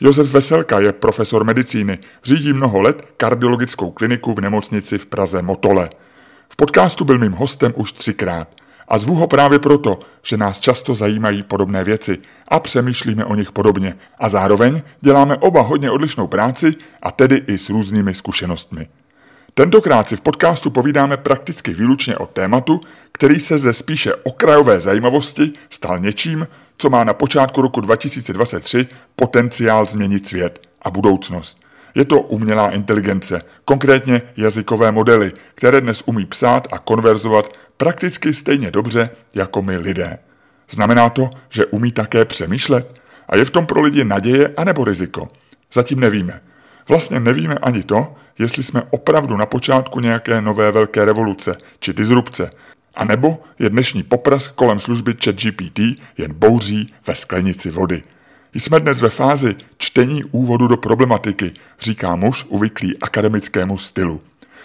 Josef Veselka je profesor medicíny, řídí mnoho let kardiologickou kliniku v nemocnici v Praze Motole. V podcastu byl mým hostem už třikrát a zvu ho právě proto, že nás často zajímají podobné věci a přemýšlíme o nich podobně a zároveň děláme oba hodně odlišnou práci a tedy i s různými zkušenostmi. Tentokrát si v podcastu povídáme prakticky výlučně o tématu, který se ze spíše okrajové zajímavosti stal něčím, co má na počátku roku 2023 potenciál změnit svět a budoucnost. Je to umělá inteligence, konkrétně jazykové modely, které dnes umí psát a konverzovat prakticky stejně dobře jako my lidé. Znamená to, že umí také přemýšlet? A je v tom pro lidi naděje anebo riziko? Zatím nevíme. Vlastně nevíme ani to, jestli jsme opravdu na počátku nějaké nové velké revoluce či disrupce, a nebo je dnešní poprask kolem služby ChatGPT jen bouří ve sklenici vody. Jsme dnes ve fázi čtení úvodu do problematiky, říká muž uvyklý akademickému stylu.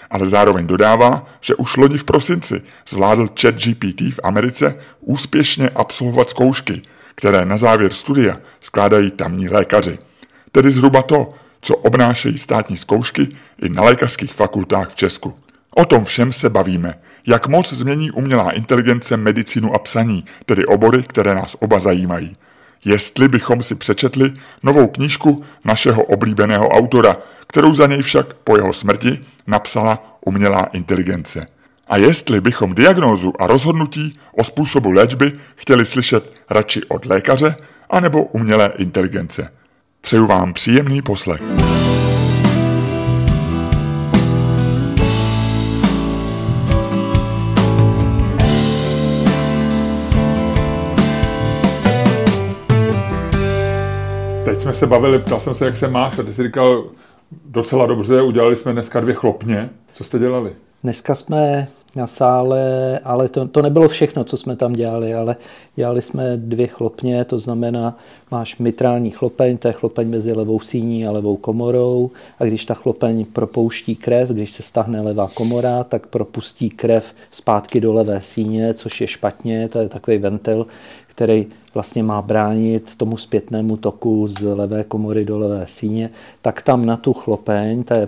Ale zároveň dodává, že už loni v prosinci zvládl ChatGPT v Americe úspěšně absolvovat zkoušky, které na závěr studia skládají tamní lékaři. Tedy zhruba to, co obnášejí státní zkoušky i na lékařských fakultách v Česku. O tom všem se bavíme. Jak moc změní umělá inteligence medicínu a psaní, tedy obory, které nás oba zajímají. Jestli bychom si přečetli novou knížku našeho oblíbeného autora, kterou za něj však po jeho smrti napsala umělá inteligence. A jestli bychom diagnózu a rozhodnutí o způsobu léčby chtěli slyšet radši od lékaře anebo umělé inteligence. Přeju vám příjemný poslech. Teď jsme se bavili, ptal jsem se, jak se máš a ty jsi říkal docela dobře, udělali jsme dneska dvě chlopně. Co jste dělali? Dneska jsme na sále, ale to, to nebylo všechno, co jsme tam dělali, ale dělali jsme dvě chlopně, to znamená, máš mitrální chlopeň, to je chlopeň mezi levou síní a levou komorou a když ta chlopeň propouští krev, když se stahne levá komora, tak propustí krev zpátky do levé síně, což je špatně, to je takový ventil, který vlastně má bránit tomu zpětnému toku z levé komory do levé síně, tak tam na tu chlopeň, ta je,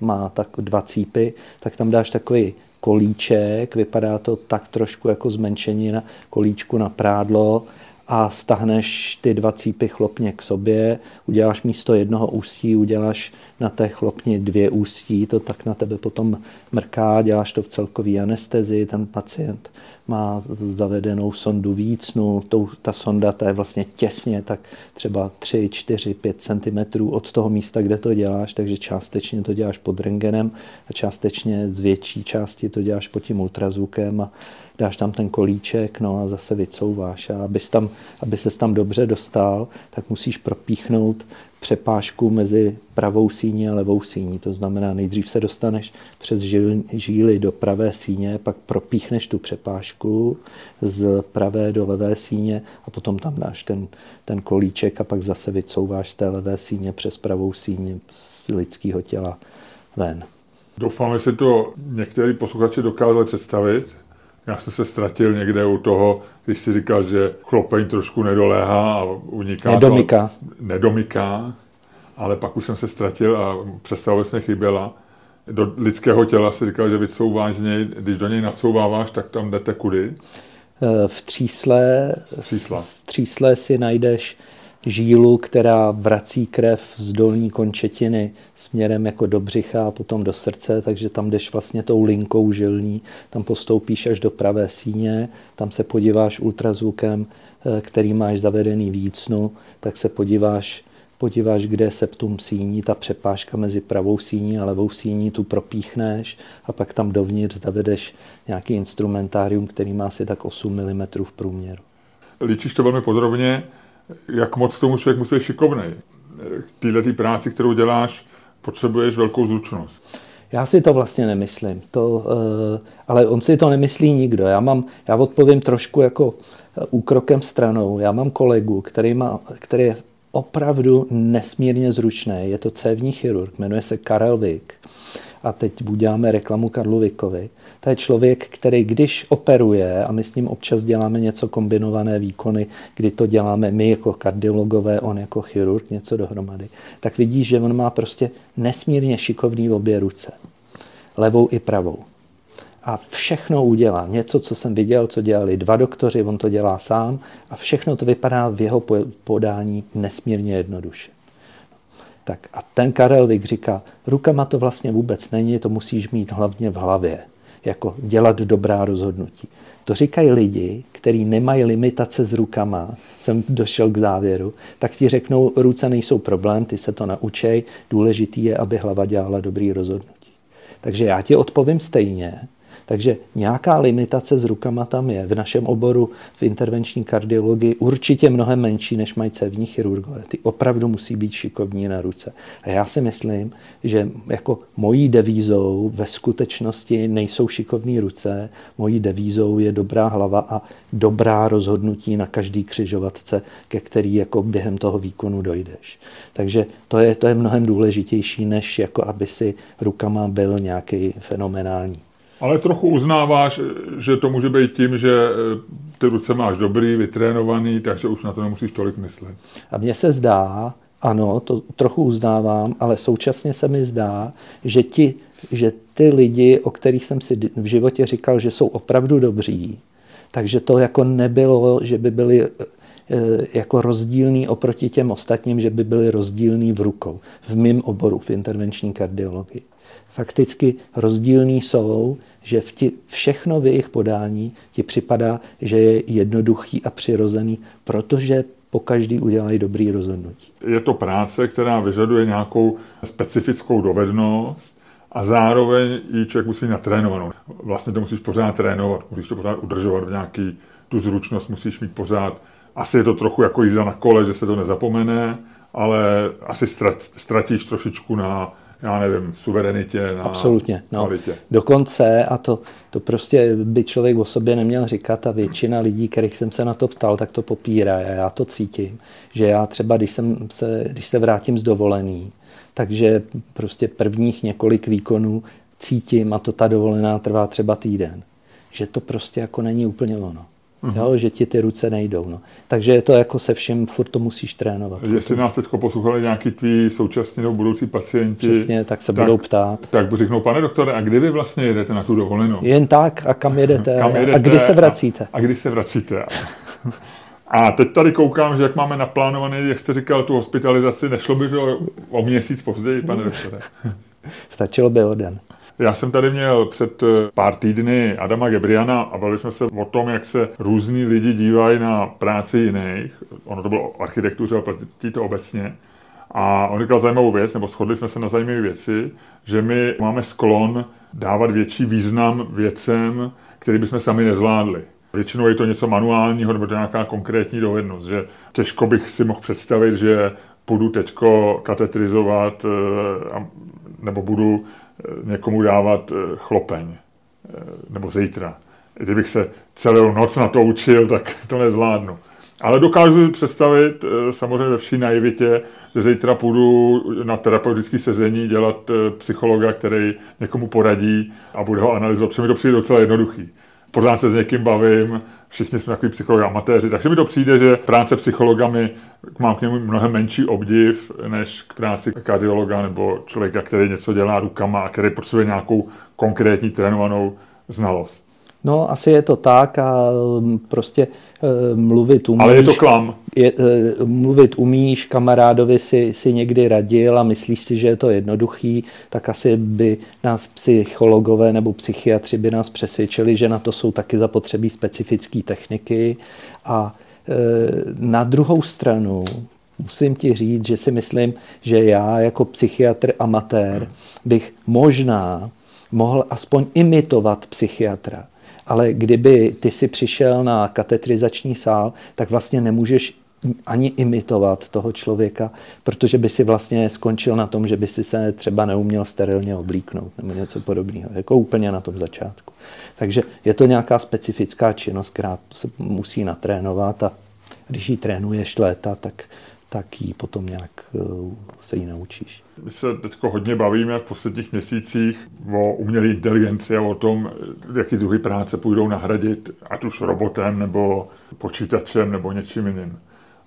má tak dva cípy, tak tam dáš takový kolíček, vypadá to tak trošku jako zmenšení na kolíčku na prádlo a stahneš ty dva cípy chlopně k sobě, uděláš místo jednoho ústí, uděláš na té chlopně dvě ústí, to tak na tebe potom mrká, děláš to v celkové anestezi, ten pacient má zavedenou sondu vícnu, ta sonda ta je vlastně těsně, tak třeba 3, 4, 5 cm od toho místa, kde to děláš, takže částečně to děláš pod rengenem a částečně z větší části to děláš pod tím ultrazvukem a dáš tam ten kolíček, no a zase vycouváš. A abys tam, aby ses tam dobře dostal, tak musíš propíchnout přepážku mezi pravou síní a levou síní. To znamená, nejdřív se dostaneš přes žíly do pravé síně, pak propíchneš tu přepážku z pravé do levé síně a potom tam dáš ten, ten kolíček a pak zase vycouváš z té levé síně přes pravou síně z lidského těla ven. Doufám, že si to některý posluchači dokázali představit. Já jsem se ztratil někde u toho, když si říkal, že chlopeň trošku nedoléhá a uniká. Nedomyká. To, nedomyká, ale pak už jsem se ztratil a představa mě chyběla. Do lidského těla si říkal, že vycouváš z něj, když do něj nacouváváš, tak tam jdete kudy? Eh, v třísle, v třísle si najdeš žílu, která vrací krev z dolní končetiny směrem jako do břicha a potom do srdce, takže tam jdeš vlastně tou linkou žilní, tam postoupíš až do pravé síně, tam se podíváš ultrazvukem, eh, který máš zavedený vícnu, tak se podíváš podíváš, kde je septum síní, ta přepážka mezi pravou síní a levou síní, tu propíchneš a pak tam dovnitř zavedeš nějaký instrumentárium, který má asi tak 8 mm v průměru. Líčíš to velmi podrobně jak moc k tomu člověk musí být šikovný. K této práci, kterou děláš, potřebuješ velkou zručnost. Já si to vlastně nemyslím, to, ale on si to nemyslí nikdo. Já, mám, já odpovím trošku jako úkrokem stranou. Já mám kolegu, který, má, který je opravdu nesmírně zručný. Je to cévní chirurg, jmenuje se Karel Vik. A teď uděláme reklamu Karlu Vikovi. To je člověk, který když operuje, a my s ním občas děláme něco kombinované výkony, kdy to děláme my jako kardiologové, on jako chirurg, něco dohromady, tak vidí, že on má prostě nesmírně šikovný obě ruce. Levou i pravou a všechno udělá. Něco, co jsem viděl, co dělali dva doktoři, on to dělá sám a všechno to vypadá v jeho podání nesmírně jednoduše. Tak a ten Karel Vik říká, rukama to vlastně vůbec není, to musíš mít hlavně v hlavě, jako dělat dobrá rozhodnutí. To říkají lidi, kteří nemají limitace s rukama, jsem došel k závěru, tak ti řeknou, ruce nejsou problém, ty se to naučej, důležitý je, aby hlava dělala dobrý rozhodnutí. Takže já ti odpovím stejně, takže nějaká limitace s rukama tam je. V našem oboru v intervenční kardiologii určitě mnohem menší, než mají cévní chirurgové. Ty opravdu musí být šikovní na ruce. A já si myslím, že jako mojí devízou ve skutečnosti nejsou šikovní ruce, mojí devízou je dobrá hlava a dobrá rozhodnutí na každý křižovatce, ke který jako během toho výkonu dojdeš. Takže to je, to je mnohem důležitější, než jako aby si rukama byl nějaký fenomenální. Ale trochu uznáváš, že to může být tím, že eh, ty ruce máš dobrý, vytrénovaný, takže už na to nemusíš tolik myslet. A mně se zdá, ano, to trochu uznávám, ale současně se mi zdá, že, ti, že ty lidi, o kterých jsem si v životě říkal, že jsou opravdu dobří, takže to jako nebylo, že by byli eh, jako rozdílný oproti těm ostatním, že by byli rozdílný v rukou. V mém oboru, v intervenční kardiologii. Fakticky rozdílný jsou, že v ti, všechno v jejich podání ti připadá, že je jednoduchý a přirozený, protože po každý udělají dobrý rozhodnutí. Je to práce, která vyžaduje nějakou specifickou dovednost a zároveň i člověk musí natrénovanou. Vlastně to musíš pořád trénovat, musíš to pořád udržovat v nějaký, tu zručnost musíš mít pořád. Asi je to trochu jako jízda na kole, že se to nezapomene, ale asi ztratíš trošičku na já nevím, suverenitě, na Absolutně, no. kvalitě. Dokonce, a to, to prostě by člověk o sobě neměl říkat a většina lidí, kterých jsem se na to ptal, tak to popírá. A já to cítím, že já třeba, když, jsem se, když se vrátím z dovolený, takže prostě prvních několik výkonů cítím a to ta dovolená trvá třeba týden. Že to prostě jako není úplně ono. Uh-huh. Jo, že ti ty ruce nejdou. No. Takže je to jako se vším, furt to musíš trénovat. Jestli nás teď poslouchali nějaký tví současní nebo budoucí pacienti, Přesně, tak se tak, budou ptát. Tak by řeknou, pane doktore, a kdy vy vlastně jedete na tu dovolenou? Jen tak, a kam jedete? kam jedete a kdy se vracíte? A, a kdy se vracíte? A teď tady koukám, že jak máme naplánovaný, jak jste říkal, tu hospitalizaci, nešlo by to o měsíc později, pane doktore? Stačilo by o den. Já jsem tady měl před eh, pár týdny Adama Gebriana a bavili jsme se o tom, jak se různí lidi dívají na práci jiných. Ono to bylo o architektuře, ale platí to obecně. A on říkal zajímavou věc, nebo shodli jsme se na zajímavé věci, že my máme sklon dávat větší význam věcem, který bychom sami nezvládli. Většinou je to něco manuálního nebo to nějaká konkrétní dovednost, že těžko bych si mohl představit, že půjdu teďko katetrizovat eh, nebo budu někomu dávat eh, chlopeň nebo zítra. Kdybych se celou noc na to učil, tak to nezvládnu. Ale dokážu představit samozřejmě ve vší naivitě, že zítra půjdu na terapeutické sezení dělat psychologa, který někomu poradí a bude ho analyzovat. Protože mi to přijde docela jednoduchý pořád se s někým bavím, všichni jsme takový psychologi amatéři, takže mi to přijde, že práce psychologami mám k němu mnohem menší obdiv, než k práci kardiologa nebo člověka, který něco dělá rukama a který potřebuje nějakou konkrétní trénovanou znalost. No, asi je to tak a mm, prostě e, mluvit umíš. Ale je to klam. Je, e, mluvit umíš, kamarádovi si, si někdy radil a myslíš si, že je to jednoduchý, tak asi by nás psychologové nebo psychiatři by nás přesvědčili, že na to jsou taky zapotřebí specifické techniky. A e, na druhou stranu musím ti říct, že si myslím, že já jako psychiatr amatér bych možná mohl aspoň imitovat psychiatra ale kdyby ty si přišel na katetrizační sál, tak vlastně nemůžeš ani imitovat toho člověka, protože by si vlastně skončil na tom, že by si se třeba neuměl sterilně oblíknout nebo něco podobného, jako úplně na tom začátku. Takže je to nějaká specifická činnost, která se musí natrénovat a když ji trénuješ léta, tak, tak ji potom nějak eh, se jí naučíš. My se teď hodně bavíme v posledních měsících o umělé inteligenci a o tom, jaký druhy práce půjdou nahradit, ať už robotem, nebo počítačem, nebo něčím jiným.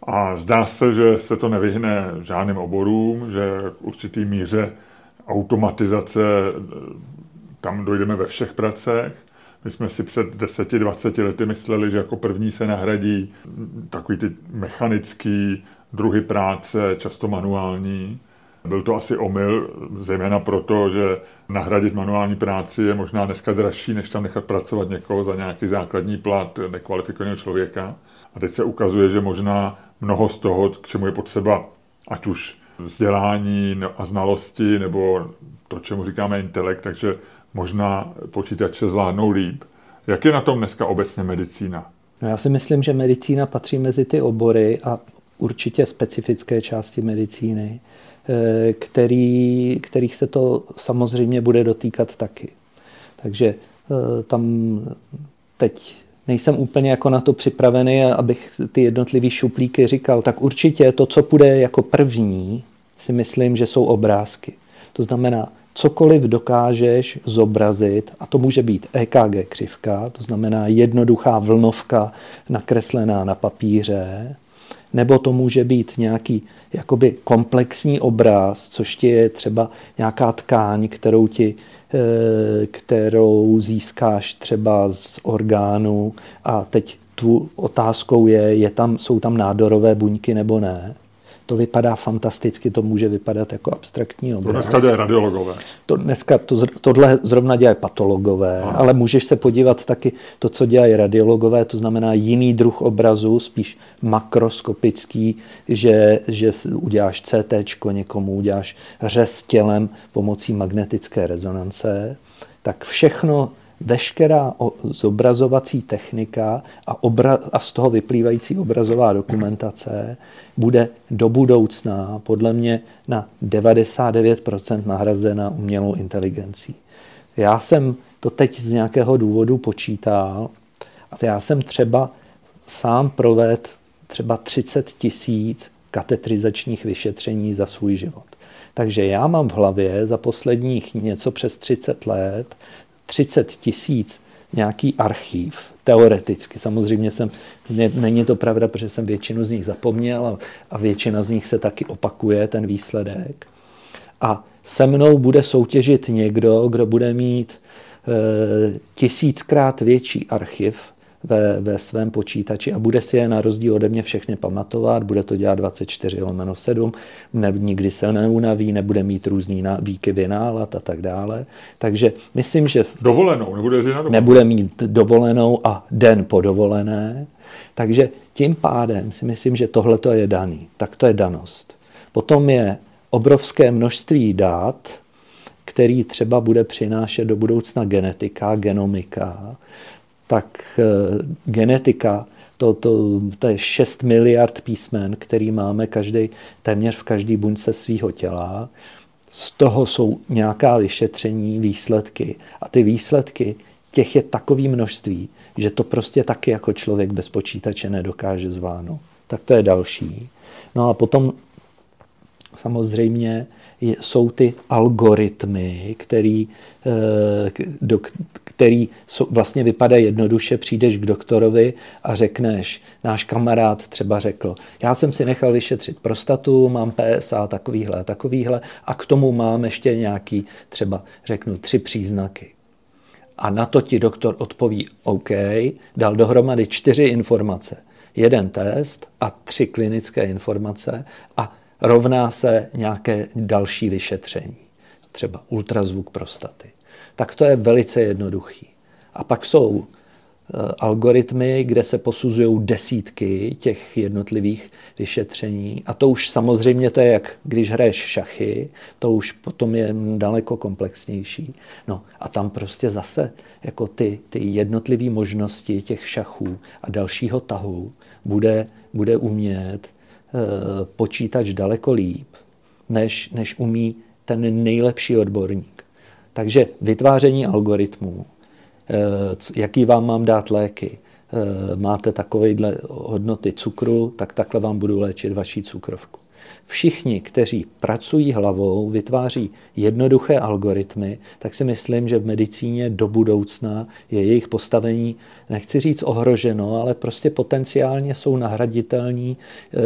A zdá se, že se to nevyhne žádným oborům, že k určitý míře automatizace tam dojdeme ve všech pracech. My jsme si před 10-20 lety mysleli, že jako první se nahradí takový ty mechanický druhy práce, často manuální. Byl to asi omyl, zejména proto, že nahradit manuální práci je možná dneska dražší, než tam nechat pracovat někoho za nějaký základní plat nekvalifikovaného člověka. A teď se ukazuje, že možná mnoho z toho, k čemu je potřeba, ať už vzdělání a znalosti, nebo to, čemu říkáme intelekt, takže možná počítače zvládnou líp. Jak je na tom dneska obecně medicína? No já si myslím, že medicína patří mezi ty obory a určitě specifické části medicíny, eh, který, kterých se to samozřejmě bude dotýkat taky. Takže eh, tam teď nejsem úplně jako na to připravený, abych ty jednotlivý šuplíky říkal. Tak určitě to, co půjde jako první, si myslím, že jsou obrázky. To znamená, cokoliv dokážeš zobrazit, a to může být EKG křivka, to znamená jednoduchá vlnovka nakreslená na papíře, nebo to může být nějaký jakoby komplexní obraz, což ti je třeba nějaká tkáň, kterou ti eh, kterou získáš třeba z orgánu. A teď tu otázkou je, je tam, jsou tam nádorové buňky nebo ne to vypadá fantasticky, to může vypadat jako abstraktní obraz. To dneska dělají radiologové. To dneska to, tohle zrovna dělají patologové, Aha. ale můžeš se podívat taky to, co dělají radiologové, to znamená jiný druh obrazu, spíš makroskopický, že, že uděláš CT, někomu uděláš řez tělem pomocí magnetické rezonance, tak všechno veškerá zobrazovací technika a, obra- a z toho vyplývající obrazová dokumentace bude do budoucna podle mě na 99% nahrazena umělou inteligencí. Já jsem to teď z nějakého důvodu počítal a já jsem třeba sám proved třeba 30 tisíc katetrizačních vyšetření za svůj život. Takže já mám v hlavě za posledních něco přes 30 let 30 tisíc nějaký archív, teoreticky. Samozřejmě jsem, ne, není to pravda, protože jsem většinu z nich zapomněl a, a většina z nich se taky opakuje, ten výsledek. A se mnou bude soutěžit někdo, kdo bude mít e, tisíckrát větší archiv ve, ve svém počítači a bude si je na rozdíl ode mě všechny pamatovat, bude to dělat 24 lomeno 7, ne, nikdy se neunaví, nebude mít různý výkyvy nálad a tak dále. Takže myslím, že... Dovolenou, nebude, dovolenou. nebude mít dovolenou a den po dovolené. Takže tím pádem si myslím, že tohle je daný. Tak to je danost. Potom je obrovské množství dát, který třeba bude přinášet do budoucna genetika, genomika, tak eh, genetika, to, to, to je 6 miliard písmen, který máme každý, téměř v každý buňce svého těla. Z toho jsou nějaká vyšetření, výsledky. A ty výsledky, těch je takové množství, že to prostě taky jako člověk bez počítače nedokáže zvládnout. Tak to je další. No a potom samozřejmě jsou ty algoritmy, který, eh, který vlastně vypadá jednoduše, přijdeš k doktorovi a řekneš, náš kamarád třeba řekl, já jsem si nechal vyšetřit prostatu, mám PSA takovýhle a takovýhle a k tomu mám ještě nějaký třeba, řeknu, tři příznaky. A na to ti doktor odpoví OK, dal dohromady čtyři informace. Jeden test a tři klinické informace a rovná se nějaké další vyšetření. Třeba ultrazvuk prostaty. Tak to je velice jednoduchý. A pak jsou algoritmy, kde se posuzují desítky těch jednotlivých vyšetření. A to už samozřejmě to je jak když hraješ šachy, to už potom je daleko komplexnější. No a tam prostě zase jako ty, ty jednotlivé možnosti těch šachů a dalšího tahu bude, bude umět e, počítač daleko líp, než, než umí ten nejlepší odborník. Takže vytváření algoritmů, e, jaký vám mám dát léky, e, máte takovéhle hodnoty cukru, tak takhle vám budu léčit vaší cukrovku. Všichni, kteří pracují hlavou, vytváří jednoduché algoritmy, tak si myslím, že v medicíně do budoucna je jejich postavení, nechci říct ohroženo, ale prostě potenciálně jsou nahraditelní e,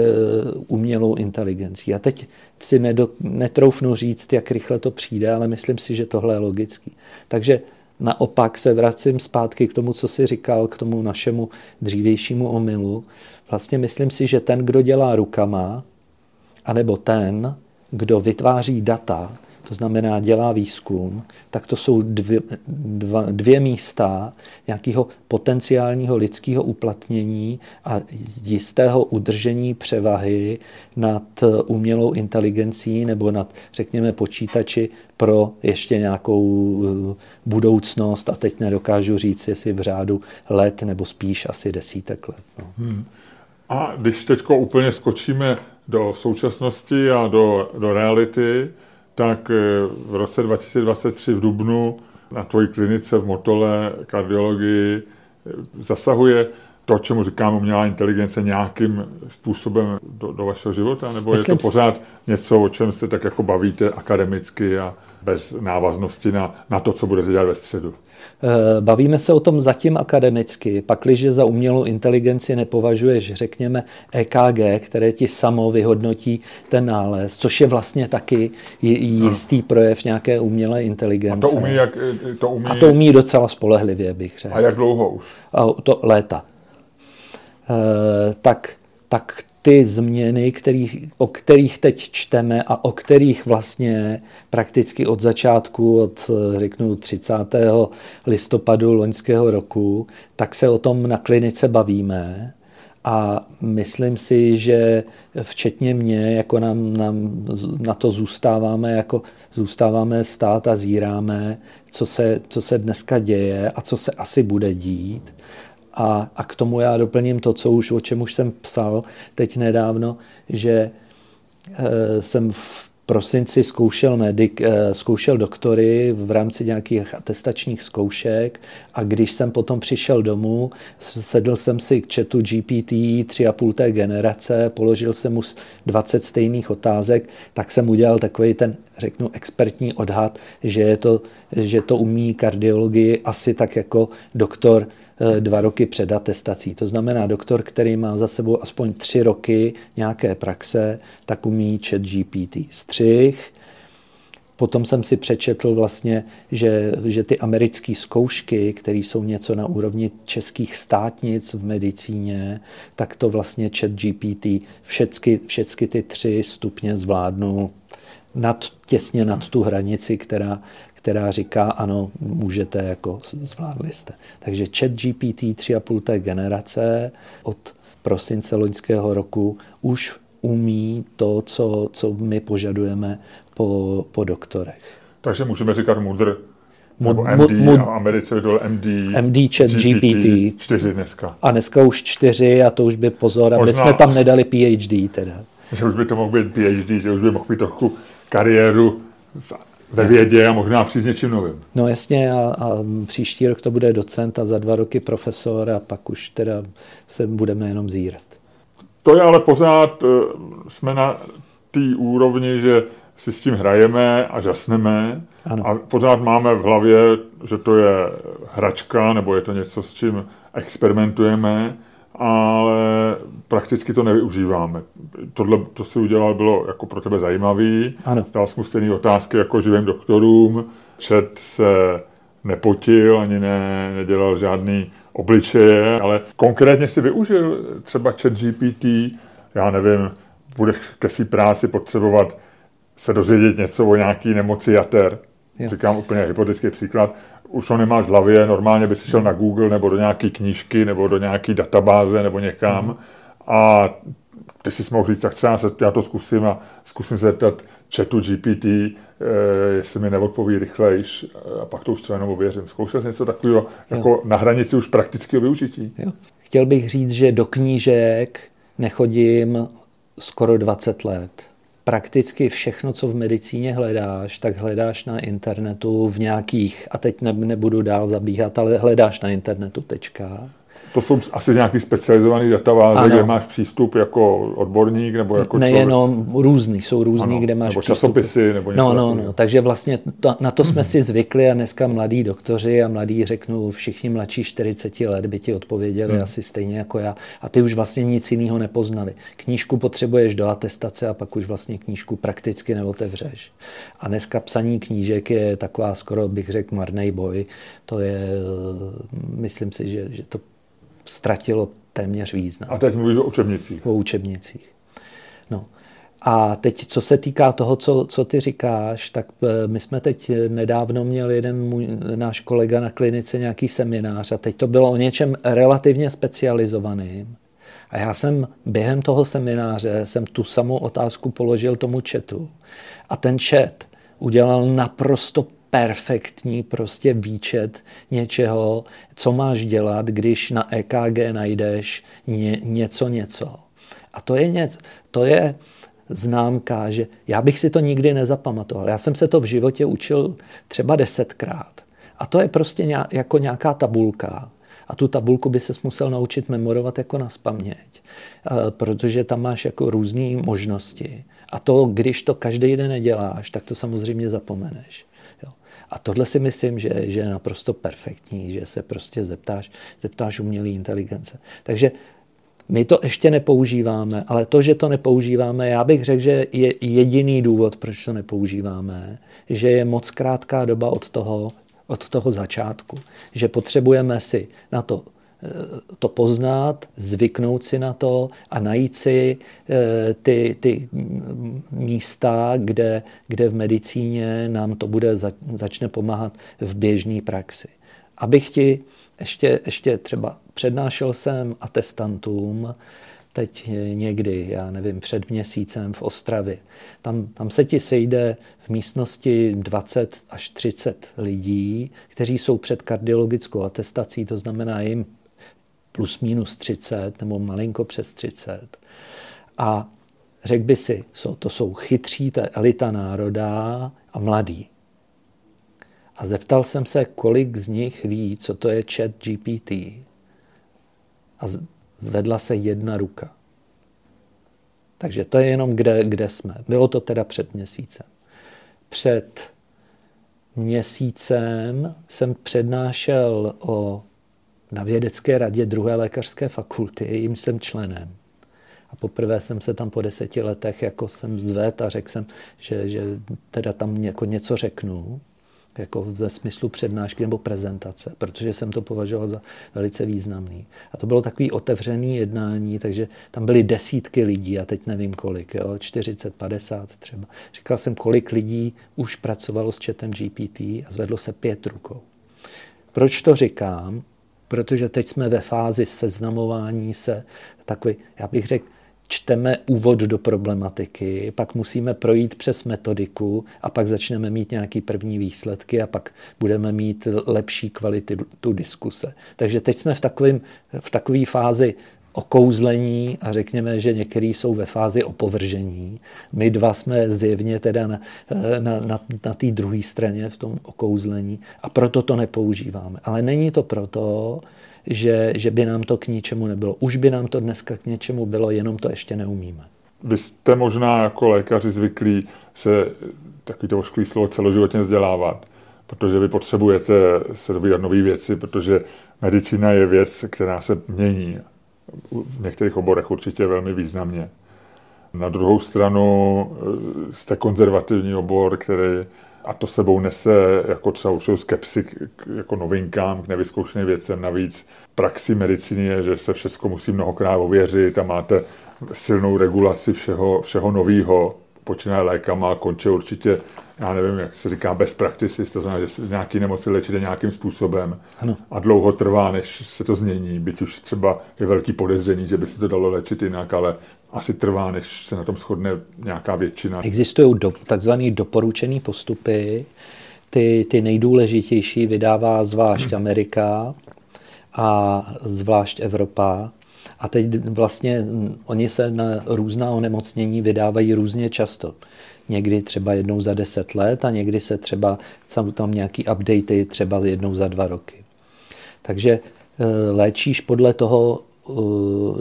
umělou inteligencí. A teď si nedo, netroufnu říct, jak rychle to přijde, ale myslím si, že tohle je logický. Takže naopak se vracím zpátky k tomu, co si říkal, k tomu našemu dřívějšímu omylu. Vlastně myslím si, že ten, kdo dělá rukama, anebo ten, kdo vytváří data, to znamená dělá výzkum, tak to jsou dvě, dva, dvě místa nějakého potenciálního lidského uplatnění a jistého udržení převahy nad umělou inteligencí nebo nad, řekněme, počítači pro ještě nějakou eh, budoucnost a teď nedokážu říct, jestli v řádu let nebo spíš asi desítek let. No. Hmm. A když teď úplně skočíme do současnosti a do, do reality, tak eh, v roce 2023 v Dubnu na tvojí klinice v Motole kardiologii eh, zasahuje to, čemu říkáme umělá inteligence, nějakým způsobem do, do vašeho života? Nebo Myslím je to pořád něco, o čem se tak jako bavíte akademicky a bez návaznosti na, na to, co budete dělat ve středu? Eh, bavíme se o tom zatím akademicky. Pakliže za umělou inteligenci nepovažuješ, řekněme, EKG, které ti samo vyhodnotí ten nález, což je vlastně taky jistý projev nějaké umělé inteligence. A to umí, jak, to umí... A to umí docela spolehlivě, bych řekl. A jak dlouho už? A to léta. E, tak, tak ty změny, kterých, o kterých teď čteme a o kterých vlastně prakticky od začátku, od řeknu 30. listopadu loňského roku, tak se o tom na klinice bavíme. A myslím si, že včetně mě, jako nám, nám na to zůstáváme, jako zůstáváme stát a zíráme, co se, co se dneska děje a co se asi bude dít. A, a k tomu já doplním to, co už, o čem už jsem psal teď nedávno, že e, jsem v prosinci zkoušel, medic, e, zkoušel doktory v rámci nějakých atestačních zkoušek a když jsem potom přišel domů, sedl jsem si k chatu GPT 3,5 té generace, položil jsem mu 20 stejných otázek, tak jsem udělal takový ten, řeknu, expertní odhad, že, je to, že to umí kardiologii asi tak jako doktor dva roky před atestací. To znamená, doktor, který má za sebou aspoň tři roky nějaké praxe, tak umí chat GPT střih. Potom jsem si přečetl vlastně, že, že ty americké zkoušky, které jsou něco na úrovni českých státnic v medicíně, tak to vlastně chat GPT všechny, všechny ty tři stupně zvládnu nad, těsně nad tu hranici, která, která říká, ano, můžete, jako zvládli jste. Takže chat GPT 3,5 té generace od prosince loňského roku už umí to, co, co my požadujeme po, po doktorech. Takže můžeme říkat mudr, nebo MD, mud, a Americe vydal MD, MD chat GPT, GPT. 4 dneska. A dneska už 4 a to už by pozor, aby jsme tam nedali PhD teda. Že už by to mohl být PhD, že už by mohl být trochu kariéru ve vědě a možná přijít s něčím novým. No jasně a, a příští rok to bude docent a za dva roky profesor a pak už teda se budeme jenom zírat. To je ale pořád, eh, jsme na té úrovni, že si s tím hrajeme a žasneme ano. a pořád máme v hlavě, že to je hračka nebo je to něco, s čím experimentujeme ale prakticky to nevyužíváme. Tohle, to si udělal, bylo jako pro tebe zajímavý. Ano. Dal jsem mu stejné otázky jako živým doktorům. Čet se nepotil, ani ne, nedělal žádný obličeje, ale konkrétně si využil třeba chat GPT, já nevím, budeš ke své práci potřebovat se dozvědět něco o nějaký nemoci jater. Jo. Říkám úplně hypotetický příklad. Už to nemáš v hlavě, normálně by si šel na Google nebo do nějaké knížky nebo do nějaké databáze nebo někam mm. a ty si mohl říct, tak třeba se, já to zkusím a zkusím se zeptat chatu GPT, eh, jestli mi neodpoví rychlejš a pak to už třeba jenom ověřím. Zkoušel jsi něco takového jako na hranici už praktického využití? Jo. Chtěl bych říct, že do knížek nechodím skoro 20 let. Prakticky všechno, co v medicíně hledáš, tak hledáš na internetu v nějakých, a teď nebudu dál zabíhat, ale hledáš na internetu tečka to jsou asi nějaký specializovaný databáze, ano. kde máš přístup jako odborník nebo jako Nejenom člověk. různý, jsou různý, ano. kde máš nebo časopisy nebo něco No, no, no, takže vlastně to, na to jsme si zvykli a dneska mladí doktoři a mladí řeknu, všichni mladší 40 let by ti odpověděli hmm. asi stejně jako já a ty už vlastně nic jiného nepoznali. Knížku potřebuješ do atestace a pak už vlastně knížku prakticky neotevřeš. A dneska psaní knížek je taková skoro bych řekl marný boj. To je, myslím si, že, že to ztratilo téměř význam. A teď mluvíš o učebnicích. O učebnicích. No. A teď, co se týká toho, co, co ty říkáš, tak eh, my jsme teď nedávno měli jeden můj, náš kolega na klinice nějaký seminář a teď to bylo o něčem relativně specializovaným. A já jsem během toho semináře jsem tu samou otázku položil tomu chatu. A ten chat udělal naprosto perfektní prostě výčet něčeho, co máš dělat, když na EKG najdeš ně, něco, něco. A to je něco, to je známka, že já bych si to nikdy nezapamatoval. Já jsem se to v životě učil třeba desetkrát. A to je prostě nějak, jako nějaká tabulka. A tu tabulku by se musel naučit memorovat jako na spaměť, protože tam máš jako různé možnosti. A to, když to každý den neděláš, tak to samozřejmě zapomeneš. A tohle si myslím, že, že je naprosto perfektní, že se prostě zeptáš, zeptáš umělé inteligence. Takže my to ještě nepoužíváme, ale to, že to nepoužíváme, já bych řekl, že je jediný důvod, proč to nepoužíváme, že je moc krátká doba od toho, od toho začátku, že potřebujeme si na to to poznat, zvyknout si na to a najít si eh, ty, ty místa, kde, kde v medicíně nám to bude začne pomáhat v běžné praxi. Abych ti ještě, ještě třeba přednášel jsem atestantům, teď někdy, já nevím, před měsícem v Ostravě. Tam, tam se ti sejde v místnosti 20 až 30 lidí, kteří jsou před kardiologickou atestací, to znamená jim plus minus 30 nebo malinko přes 30. A řekl by si, to jsou chytří, je elita národa a mladí. A zeptal jsem se, kolik z nich ví, co to je chat GPT. A zvedla se jedna ruka. Takže to je jenom, kde, kde jsme. Bylo to teda před měsícem. Před měsícem jsem přednášel o na vědecké radě druhé lékařské fakulty, jim jsem členem. A poprvé jsem se tam po deseti letech jako jsem zved a řekl jsem, že, že teda tam jako něco řeknu, jako ve smyslu přednášky nebo prezentace, protože jsem to považoval za velice významný. A to bylo takový otevřený jednání, takže tam byly desítky lidí, a teď nevím kolik, jo, 40, 50 třeba. Říkal jsem, kolik lidí už pracovalo s chatem GPT a zvedlo se pět rukou. Proč to říkám? Protože teď jsme ve fázi seznamování se, takový, já bych řekl, čteme úvod do problematiky, pak musíme projít přes metodiku a pak začneme mít nějaké první výsledky a pak budeme mít lepší kvalitu tu diskuse. Takže teď jsme v, takovým, v takové fázi okouzlení a řekněme, že některý jsou ve fázi opovržení. My dva jsme zjevně teda na, na, na, na té druhé straně v tom okouzlení a proto to nepoužíváme. Ale není to proto, že, že by nám to k ničemu nebylo. Už by nám to dneska k něčemu bylo, jenom to ještě neumíme. Vy jste možná jako lékaři zvyklí se, takový to ošklý slovo, celoživotně vzdělávat, protože vy potřebujete se dobírat nové věci, protože medicína je věc, která se mění v některých oborech určitě velmi významně. Na druhou stranu eh, jste konzervativní obor, který a to sebou nese jako třeba určitou skepsi k, jako novinkám, k nevyzkoušeným věcem. Navíc praxi medicíny je, že se všechno musí mnohokrát ověřit a máte silnou regulaci všeho, všeho nového. Počínaje lékama a končí určitě já nevím, jak se říká best practices, to znamená, že se nějaký nemoci léčíte nějakým způsobem ano. a dlouho trvá, než se to změní, byť už třeba je velký podezření, že by se to dalo léčit jinak, ale asi trvá, než se na tom shodne nějaká většina. Existují do, takzvané doporučené postupy, ty, ty nejdůležitější vydává zvlášť Amerika a zvlášť Evropa. A teď vlastně oni se na různá onemocnění vydávají různě často někdy třeba jednou za deset let a někdy se třeba jsou tam nějaký updaty třeba jednou za dva roky. Takže eh, léčíš podle toho eh,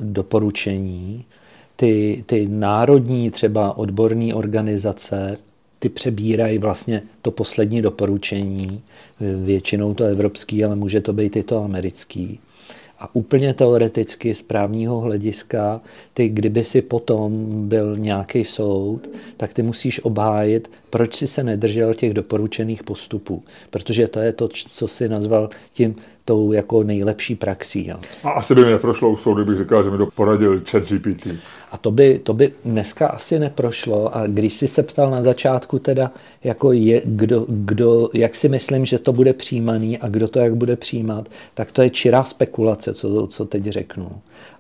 doporučení. Ty, ty národní třeba odborné organizace, ty přebírají vlastně to poslední doporučení, většinou to evropský, ale může to být i to americký. A úplně teoreticky z právního hlediska, ty kdyby si potom byl nějaký soud, tak ty musíš obhájit, proč si se nedržel těch doporučených postupů. Protože to je to, co si nazval tím tou jako nejlepší praxí. Jo. A asi by mi neprošlo u soudu, bych říkal, že mi to poradil chat GPT. A to by, to by dneska asi neprošlo. A když jsi se ptal na začátku teda, jako je, kdo, kdo, jak si myslím, že to bude přijímaný a kdo to jak bude přijímat, tak to je čirá spekulace, co, co teď řeknu.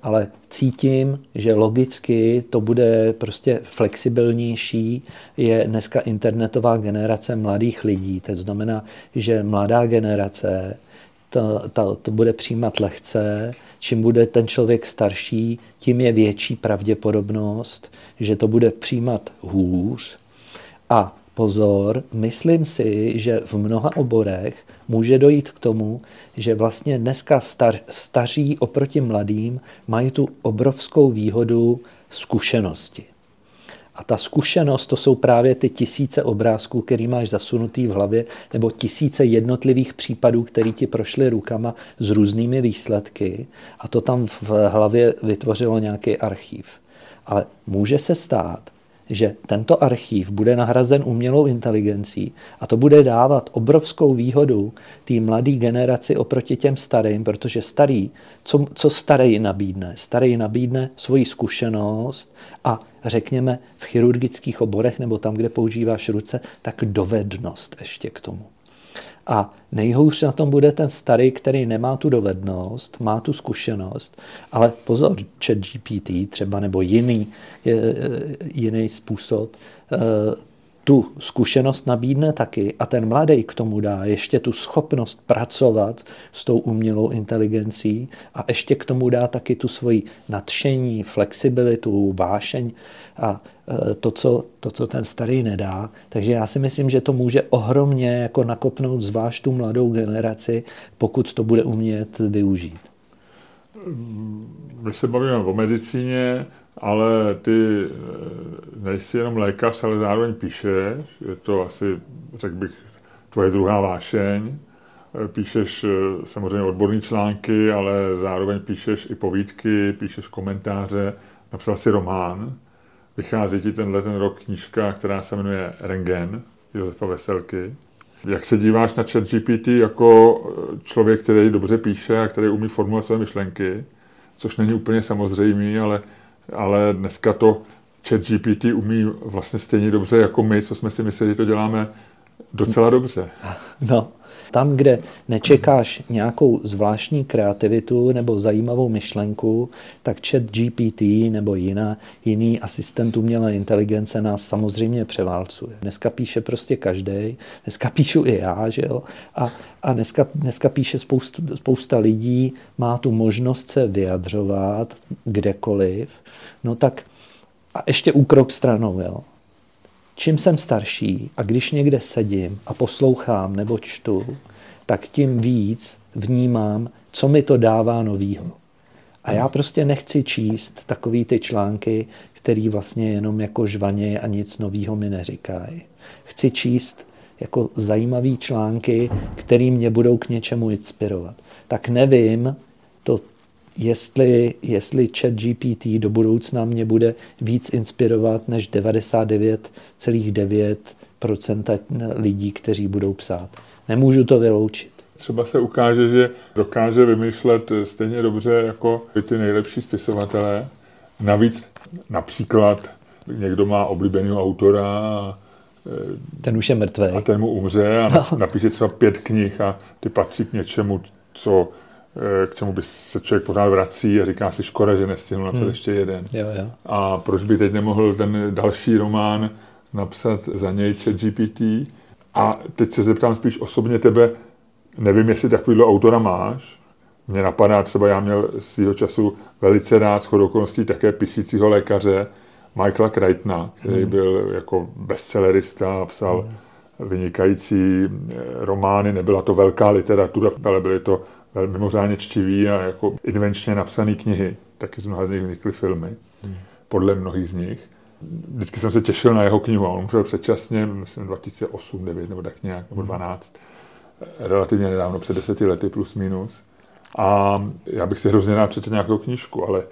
Ale cítím, že logicky to bude prostě flexibilnější. Je dneska internetová generace mladých lidí. To znamená, že mladá generace to, to, to bude přijímat lehce. Čím bude ten člověk starší, tím je větší pravděpodobnost, že to bude přijímat hůř. A pozor, myslím si, že v mnoha oborech může dojít k tomu, že vlastně dneska star, staří oproti mladým mají tu obrovskou výhodu zkušenosti. A ta zkušenost, to jsou právě ty tisíce obrázků, který máš zasunutý v hlavě, nebo tisíce jednotlivých případů, který ti prošly rukama s různými výsledky a to tam v hlavě vytvořilo nějaký archív. Ale může se stát, že tento archív bude nahrazen umělou inteligencí a to bude dávat obrovskou výhodu té mladé generaci oproti těm starým, protože starý, co, co starý nabídne? Starý nabídne svoji zkušenost a řekněme v chirurgických oborech nebo tam, kde používáš ruce, tak dovednost ještě k tomu. A nejhůř na tom bude ten starý, který nemá tu dovednost, má tu zkušenost, ale pozor, chat GPT třeba nebo jiný, jiný způsob eh, tu zkušenost nabídne taky a ten mladý k tomu dá ještě tu schopnost pracovat s tou umělou inteligencí a ještě k tomu dá taky tu svoji nadšení, flexibilitu, vášeň a e, to co, to, co ten starý nedá. Takže já si myslím, že to může ohromně jako nakopnout zvlášť tu mladou generaci, pokud to bude umět využít. My se bavíme o medicíně, ale ty eh, nejsi jenom lékař, ale zároveň píšeš. Je to asi, řekl bych, tvoje druhá vášeň. Eh, píšeš eh, samozřejmě odborné články, ale zároveň píšeš i povídky, píšeš komentáře. Napsal si román. Vychází ti tenhle ten rok knížka, která se jmenuje Rengen Josefa Veselky. Jak se díváš na chat GPT jako člověk, který dobře píše a který umí formulovat své myšlenky, což není úplně samozřejmé, ale ale dneska to chat GPT umí vlastně stejně dobře jako my, co jsme si mysleli, že to děláme docela dobře. No, tam, kde nečekáš nějakou zvláštní kreativitu nebo zajímavou myšlenku, tak chat GPT nebo jiná, jiný asistent umělé inteligence nás samozřejmě převálcuje. Dneska píše prostě každý, dneska píšu i já, že jo? A, a dneska, dneska píše spousta, spousta lidí, má tu možnost se vyjadřovat kdekoliv, no tak a ještě úkrok stranou, jo čím jsem starší a když někde sedím a poslouchám nebo čtu, tak tím víc vnímám, co mi to dává novýho. A já prostě nechci číst takový ty články, který vlastně jenom jako žvaně a nic novýho mi neříkají. Chci číst jako zajímavý články, které mě budou k něčemu inspirovat. Tak nevím, to jestli, jestli chat GPT do budoucna mě bude víc inspirovat než 99,9% lidí, kteří budou psát. Nemůžu to vyloučit. Třeba se ukáže, že dokáže vymýšlet stejně dobře jako ty nejlepší spisovatelé. Navíc například někdo má oblíbeného autora a ten už je mrtvý. A ten mu umře a no. napíše třeba pět knih a ty patří k něčemu, co, k čemu by se člověk pořád vrací a říká si škoda, že nestihnul napsat hmm. ještě jeden. Jo, jo. A proč by teď nemohl ten další román napsat za něj chat GPT? A teď se zeptám spíš osobně tebe, nevím, jestli takovýhle autora máš, mně napadá třeba, já měl svýho času velice rád shodou okolností také píšícího lékaře, Michaela Crichtona, který hmm. byl jako bestsellerista, psal hmm. vynikající eh, romány, nebyla to velká literatura, ale byly to mimořádně čtivý a jako invenčně napsané knihy. Taky z mnoha z nich vznikly filmy, hmm. podle mnohých z nich. Vždycky jsem se těšil na jeho knihu, on umřel předčasně, myslím 2008, 9 nebo tak nějak, nebo 12, relativně nedávno, před deseti lety plus minus. A já bych si hrozně rád přečetl nějakou knížku, ale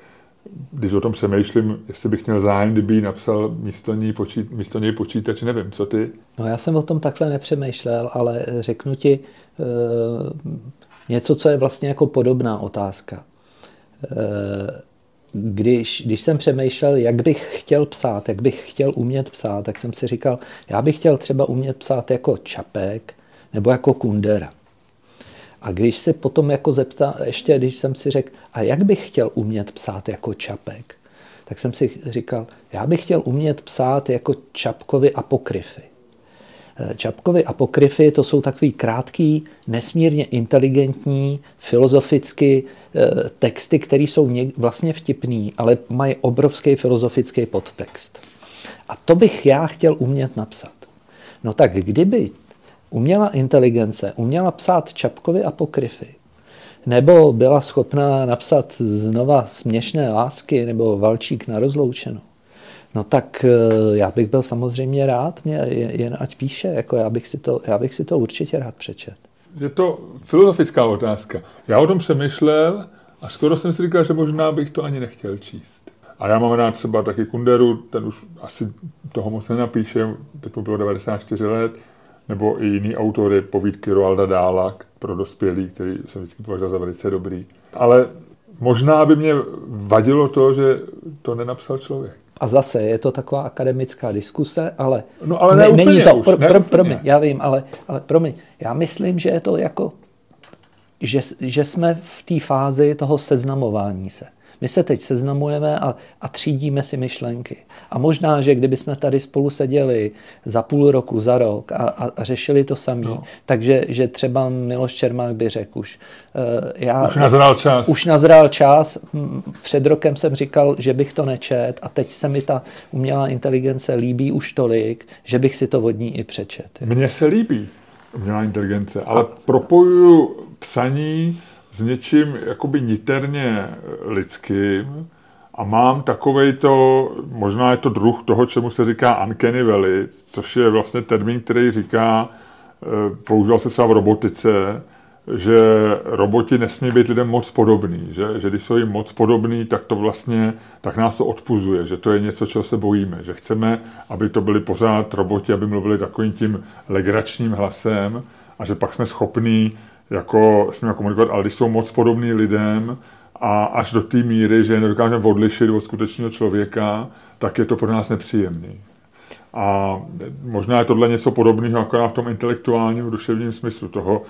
když o tom přemýšlím, jestli bych měl zájem, kdyby napsal místo něj, počít, místo něj počítač, nevím, co ty? No já jsem o tom takhle nepřemýšlel, ale řeknu ti e, něco, co je vlastně jako podobná otázka. E, když, když jsem přemýšlel, jak bych chtěl psát, jak bych chtěl umět psát, tak jsem si říkal, já bych chtěl třeba umět psát jako Čapek nebo jako Kundera. A když se potom jako zeptá, ještě když jsem si řekl, a jak bych chtěl umět psát jako Čapek, tak jsem si říkal, já bych chtěl umět psát jako Čapkovi apokryfy. Čapkovi apokryfy to jsou takový krátký, nesmírně inteligentní, filozoficky eh, texty, které jsou vlastně vtipný, ale mají obrovský filozofický podtext. A to bych já chtěl umět napsat. No tak kdyby uměla inteligence, uměla psát Čapkovi apokryfy, nebo byla schopná napsat znova směšné lásky nebo Valčík na rozloučenou, no tak eh, já bych byl samozřejmě rád, mě jen ať píše, jako já bych si to, já bych si to určitě rád přečet. Je to filozofická otázka. Já o tom přemýšlel a skoro jsem si říkal, že možná bych to ani nechtěl číst. A já mám rád třeba taky Kunderu, ten už asi toho moc nenapíše, teď bylo 94 let, nebo i jiný autory, povídky Roalda Dála pro dospělí, který jsem vždycky považoval za velice dobrý. Ale možná by mě vadilo to, že to nenapsal člověk. A zase je to taková akademická diskuse, ale, no, ale ne, není to, už, pro, pro, promiň, já vím, ale, ale promiň, já myslím, že je to jako, že, že jsme v té fázi toho seznamování se. My se teď seznamujeme a, a třídíme si myšlenky. A možná, že kdyby jsme tady spolu seděli za půl roku, za rok a, a, a řešili to samý, no. takže že třeba Miloš Čermák by řekl už. Uh, já, už nazrál čas. Už nazrál čas. Před rokem jsem říkal, že bych to nečet a teď se mi ta umělá inteligence líbí už tolik, že bych si to od ní i přečet. Mně se líbí umělá inteligence, ale a... propojuju psaní s něčím jakoby niterně lidským a mám takovej to, možná je to druh toho, čemu se říká uncanny valley, což je vlastně termín, který říká, eh, používal se třeba v robotice, že roboti nesmí být lidem moc podobný, že, že když jsou jim moc podobný, tak to vlastně, tak nás to odpuzuje, že to je něco, čeho se bojíme, že chceme, aby to byli pořád roboti, aby mluvili takovým tím legračním hlasem a že pak jsme schopní jako s nimi komunikovat, ale když jsou moc podobní lidem a až do té míry, že je nedokážeme odlišit od skutečného člověka, tak je to pro nás nepříjemný. A možná je tohle něco podobného jako v tom intelektuálním duševním smyslu toho,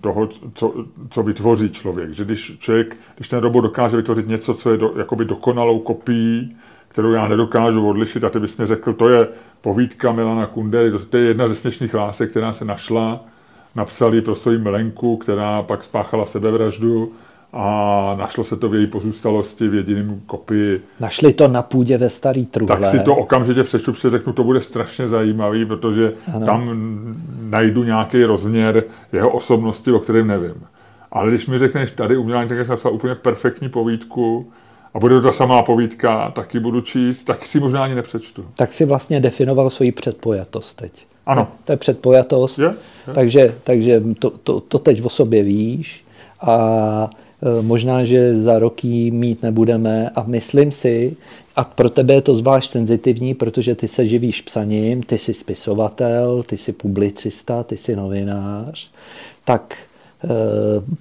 toho co, co vytvoří člověk. Že když člověk, když ten robot dokáže vytvořit něco, co je do, jakoby dokonalou kopií, kterou já nedokážu odlišit, a ty bys mi řekl, to je povídka Milana Kundery, to, to je jedna ze směšných lásek, která se našla, napsali pro svoji milenku, která pak spáchala sebevraždu a našlo se to v její pozůstalosti v jediném kopii. Našli to na půdě ve starý truhle. Tak si to okamžitě přečtu, si řeknu, to bude strašně zajímavý, protože ano. tam najdu nějaký rozměr jeho osobnosti, o kterém nevím. Ale když mi řekneš, tady umělá inteligence napsal úplně perfektní povídku, a bude to ta samá povídka, taky budu číst, tak si možná ani nepřečtu. Tak si vlastně definoval svoji předpojatost teď. Ano. To je předpojatost, je, je. takže, takže to, to, to teď o sobě víš a e, možná, že za roky mít nebudeme a myslím si, a pro tebe je to zvlášť senzitivní, protože ty se živíš psaním, ty jsi spisovatel, ty jsi publicista, ty jsi novinář, tak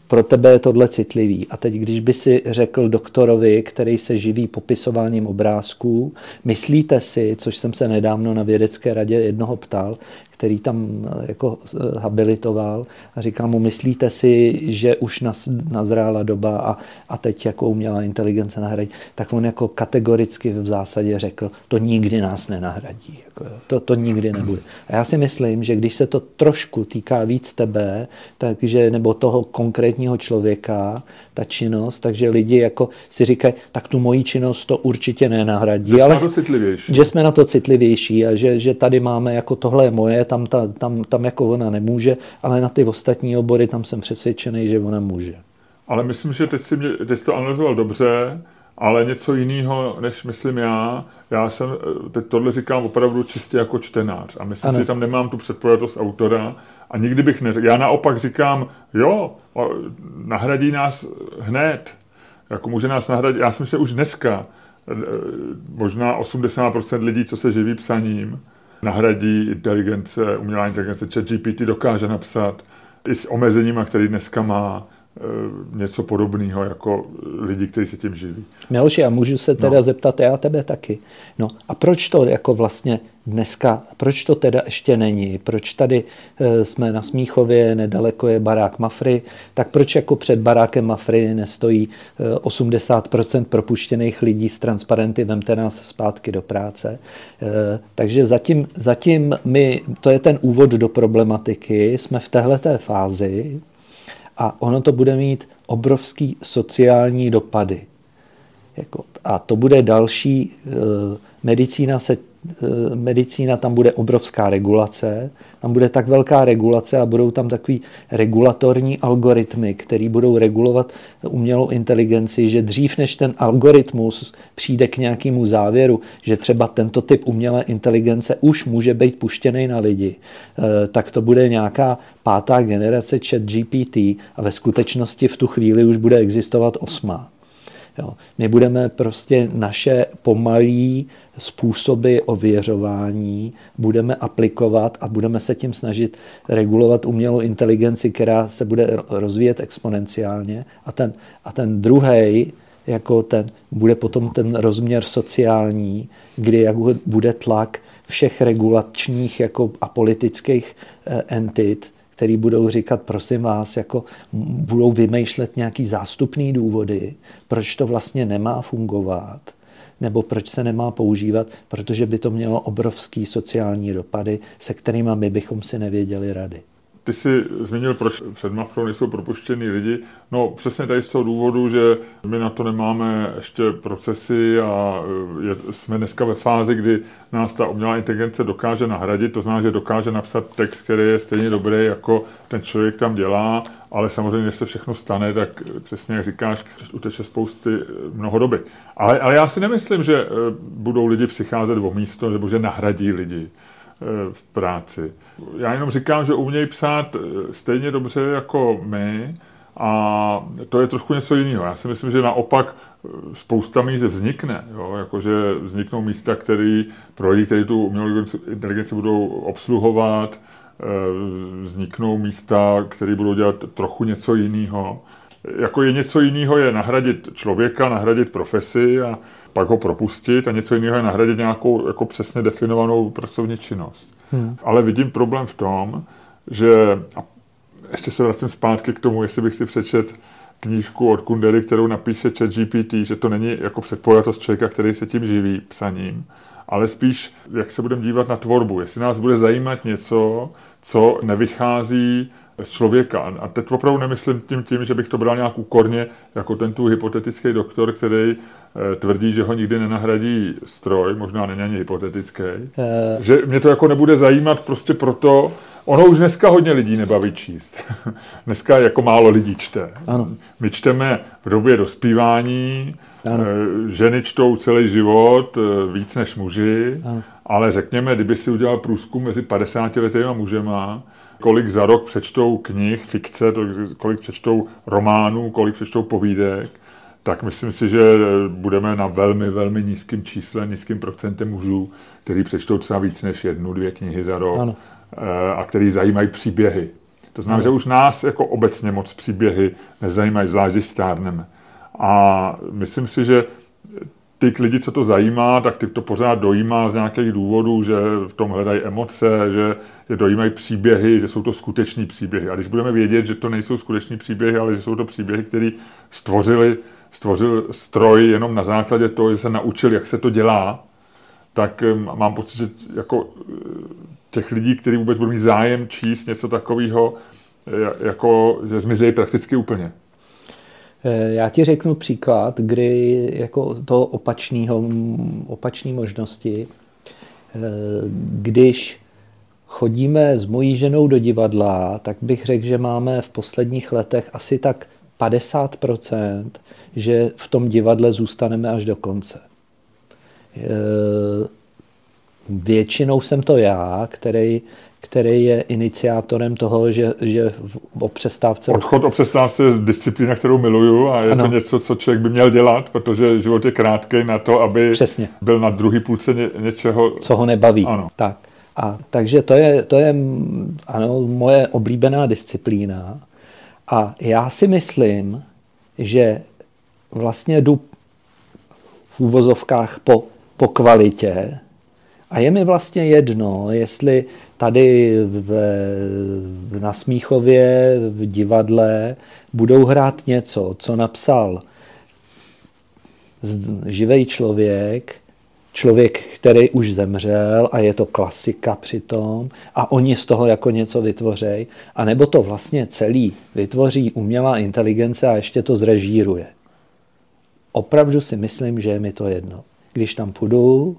pro tebe je tohle citlivý. A teď, když by si řekl doktorovi, který se živí popisováním obrázků, myslíte si, což jsem se nedávno na vědecké radě jednoho ptal, který tam eh, jako eh, habilitoval a říkal mu, myslíte si, že už nazrála doba a, a teď jako umělá inteligence nahradí, tak on jako kategoricky v zásadě řekl, to nikdy nás nenahradí. Jako, to, to nikdy nebude. A já si myslím, že když se to trošku týká víc tebe, takže, nebo toho konkrétního člověka, ta činnost, takže lidi jako si říkají, tak tu moji činnost to určitě nenahradí. Že ale, jsme na to citlivější. Že jsme na to citlivější a že, že tady máme jako tohle je moje, tam, ta, tam, tam jako ona nemůže, ale na ty ostatní obory tam jsem přesvědčený, že ona může. Ale myslím, že teď, si mě, teď to analyzoval dobře, ale něco jiného, než myslím já. Já jsem, teď tohle říkám opravdu čistě jako čtenář a myslím ano. si, že tam nemám tu předpojatost autora a nikdy bych neřekl. Já naopak říkám, jo, nahradí nás hned. Jako může nás nahradit. Já jsem se už dneska, e, možná 80% lidí, co se živí psaním, nahradí inteligence, umělá inteligence, chat GPT dokáže napsat i s omezeníma, který dneska má něco podobného jako lidi, kteří se tím živí. Miloši, a můžu se teda no. zeptat já tebe taky. No a proč to jako vlastně dneska, proč to teda ještě není? Proč tady e, jsme na Smíchově, nedaleko je barák Mafry, tak proč jako před barákem Mafry nestojí 80% e, propuštěných lidí s transparenty vemte nás zpátky do práce? Takže zatím, zatím my, to je ten úvod do problematiky, jsme v téhleté fázi a ono to bude mít obrovský sociální dopady. Jako, a to bude další, medicína se Eh, medicína, tam bude obrovská regulace, tam bude tak velká regulace a budou tam takový regulatorní algoritmy, které budou regulovat umělou inteligenci, že dřív než ten algoritmus přijde k nějakému závěru, že třeba tento typ umělé inteligence už může být puštěný na lidi, eh, tak to bude nějaká pátá generace chat GPT a ve skutečnosti v tu chvíli už bude existovat osmá. Jo. My budeme prostě naše pomalý způsoby ověřování budeme aplikovat a budeme se tím snažit regulovat umělou inteligenci, která se bude rozvíjet exponenciálně. A ten, a ten druhý, jako ten, bude potom ten rozměr sociální, kdy jak bude tlak všech regulačních jako a politických eh, entit, který budou říkat, prosím vás, jako budou vymýšlet nějaký zástupný důvody, proč to vlastně nemá fungovat, nebo proč se nemá používat, protože by to mělo obrovský sociální dopady, se kterými my bychom si nevěděli rady. Ty jsi zmínil, proč před Mafrou nejsou propuštěni lidi. No přesně tady z toho důvodu, že my na to nemáme ještě procesy a je, jsme dneska ve fázi, kdy nás ta umělá inteligence dokáže nahradit. To znamená, že dokáže napsat text, který je stejně dobrý, jako ten člověk tam dělá, ale samozřejmě, když se všechno stane, tak přesně jak říkáš, uteče spousty mnoho doby. Ale, ale já si nemyslím, že budou lidi přicházet o místo, nebo že nahradí lidi. Eh, v práci. Já jenom říkám, že umějí psát eh, stejně dobře jako my a to je trošku něco jiného. Já si myslím, že naopak eh, spousta míst vznikne. Jo? Jakože vzniknou místa, které pro lidi, kteří tu umělou inteligenci budou obsluhovat, vzniknou místa, které budou dělat trochu něco jiného. Jako je něco jiného je nahradit člověka, nahradit profesi a pak ho propustit a něco jiného je nahradit nějakou jako přesně definovanou pracovní činnost. Hmm. Ale vidím problém v tom, že, a ještě se vracím zpátky k tomu, jestli bych si přečet knížku od Kundery, kterou napíše ChatGPT, že to není jako předpojatost člověka, který se tím živí psaním, ale spíš, jak se budeme dívat na tvorbu. Jestli nás bude zajímat něco, co nevychází z člověka. A teď opravdu nemyslím tím, tím, že bych to bral nějak úkorně, jako ten tu hypotetický doktor, který tvrdí, že ho nikdy nenahradí stroj, možná není ani hypotetický, uh... že mě to jako nebude zajímat prostě proto, ono už dneska hodně lidí nebaví číst. dneska jako málo lidí čte. Ano. My čteme v době dospívání, ano. Eh, ženy čtou celý život, víc než muži, ano. ale řekněme, kdyby si udělal průzkum mezi 50 letými mužema, kolik za rok přečtou knih, fikce, kolik přečtou románů, kolik přečtou povídek, tak myslím si, že budeme na velmi, velmi nízkém čísle, nízkým procentem mužů, který přečtou třeba víc než jednu, dvě knihy za rok ano. Eh, a který zajímají příběhy. To znamená, že už nás jako obecně moc příběhy nezajímají, zvlášť když stárneme. A myslím si, že ty lidi, co to zajímá, tak ty to pořád dojímá z nějakých důvodů, že v tom hledají emoce, že je dojímají příběhy, že jsou to skuteční příběhy. A když budeme vědět, že to nejsou skuteční příběhy, ale že jsou to příběhy, které stvořili, stvořil stroj jenom na základě toho, že se naučil, jak se to dělá, tak mám pocit, že jako eh, těch lidí, kteří vůbec budou mít zájem číst něco takového, jako, že zmizejí prakticky úplně. Eh, já ti řeknu příklad, kdy jako to opačného, opačné možnosti, eh, když chodíme s mojí ženou do divadla, tak bych řekl, že máme v posledních letech asi tak 50%, že v tom divadle zůstaneme až do konce. Eh, většinou jsem to já, který který je iniciátorem toho, že, že o přestávce... Odchod o přestávce je disciplína, kterou miluju a je ano. to něco, co člověk by měl dělat, protože život je krátký na to, aby Přesně. byl na druhý půlce ně, něčeho... Co ho nebaví. Ano. Tak. A, takže to je, to je ano, moje oblíbená disciplína. A já si myslím, že vlastně jdu v úvozovkách po, po kvalitě. A je mi vlastně jedno, jestli tady v, na Smíchově v divadle budou hrát něco, co napsal živý člověk, člověk, který už zemřel a je to klasika přitom a oni z toho jako něco vytvořejí, a nebo to vlastně celý vytvoří umělá inteligence a ještě to zrežíruje. Opravdu si myslím, že je mi to jedno. Když tam půjdu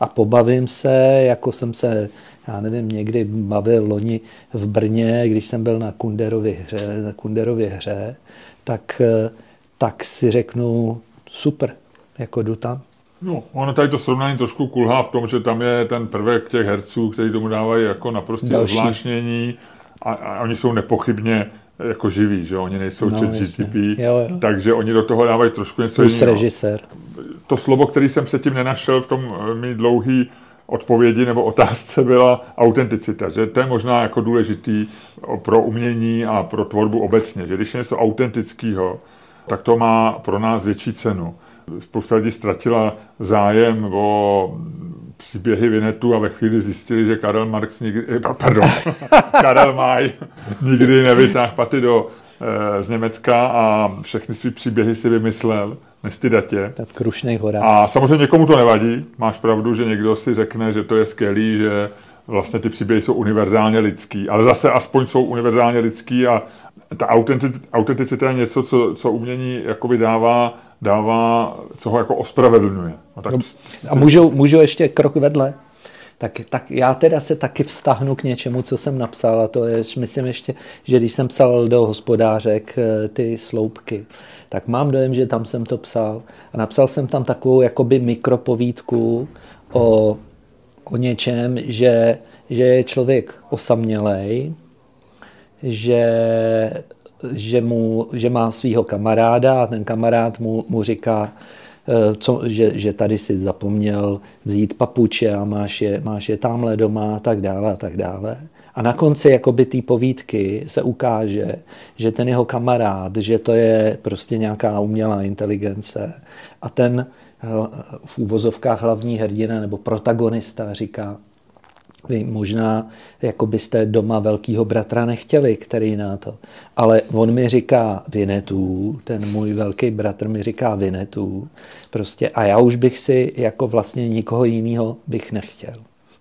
a pobavím se, jako jsem se já nevím, někdy bavil loni v Brně, když jsem byl na Kunderově hře, na Kunderově hře tak, eh, tak si řeknu, super, jako jdu tam. No, ono tady to srovnání trošku kulhá v tom, že tam je ten prvek těch herců, kteří tomu dávají jako naprosté zvláštnění a, a oni jsou nepochybně jako živí, že oni nejsou no, GTP, jo, jo. takže oni do toho dávají trošku něco jiného. režisér. To slovo, který jsem předtím nenašel v tom eh, mý dlouhý odpovědi nebo otázce byla autenticita, že to je možná jako důležitý pro umění a pro tvorbu obecně, že když je něco autentického, tak to má pro nás větší cenu. Spousta lidí ztratila zájem o příběhy Vinetu a ve chvíli zjistili, že Karel Marx nikdy, eh, pardon, Karel Maj nikdy nevytáhl paty do, eh, z Německa a všechny své příběhy si vymyslel nestydatě. v Krušných horách. A samozřejmě někomu to nevadí. Máš pravdu, že někdo si řekne, že to je skvělý, že vlastně ty příběhy jsou univerzálně lidský, ale zase aspoň jsou univerzálně lidský a ta autenticita je něco, co, co umění jakoby dává, dává, co ho jako ospravedlňuje. No, tak, no, a můžu, můžu ještě krok vedle? Tak, tak já teda se taky vztahnu k něčemu, co jsem napsal a to je, myslím ještě, že když jsem psal do hospodářek eh, ty sloupky, tak mám dojem, že tam jsem to psal. A napsal jsem tam takovou jakoby mikropovídku o, o něčem, že, že je člověk osamělej, že, že, mu, že má svého kamaráda a ten kamarád mu, mu říká, eh, co, že, že tady si zapomněl vzít papuče a máš je, máš je tamhle doma a tak dále a tak dále. A na konci jakoby té povídky se ukáže, že ten jeho kamarád, že to je prostě nějaká umělá inteligence a ten eh, v úvozovkách hlavní hrdina nebo protagonista říká, vy možná jako byste doma velkýho bratra nechtěli, který na to. Ale on mi říká Vinetu, ten můj velký bratr mi říká Vinetu, prostě a já už bych si jako vlastně nikoho jiného bych nechtěl.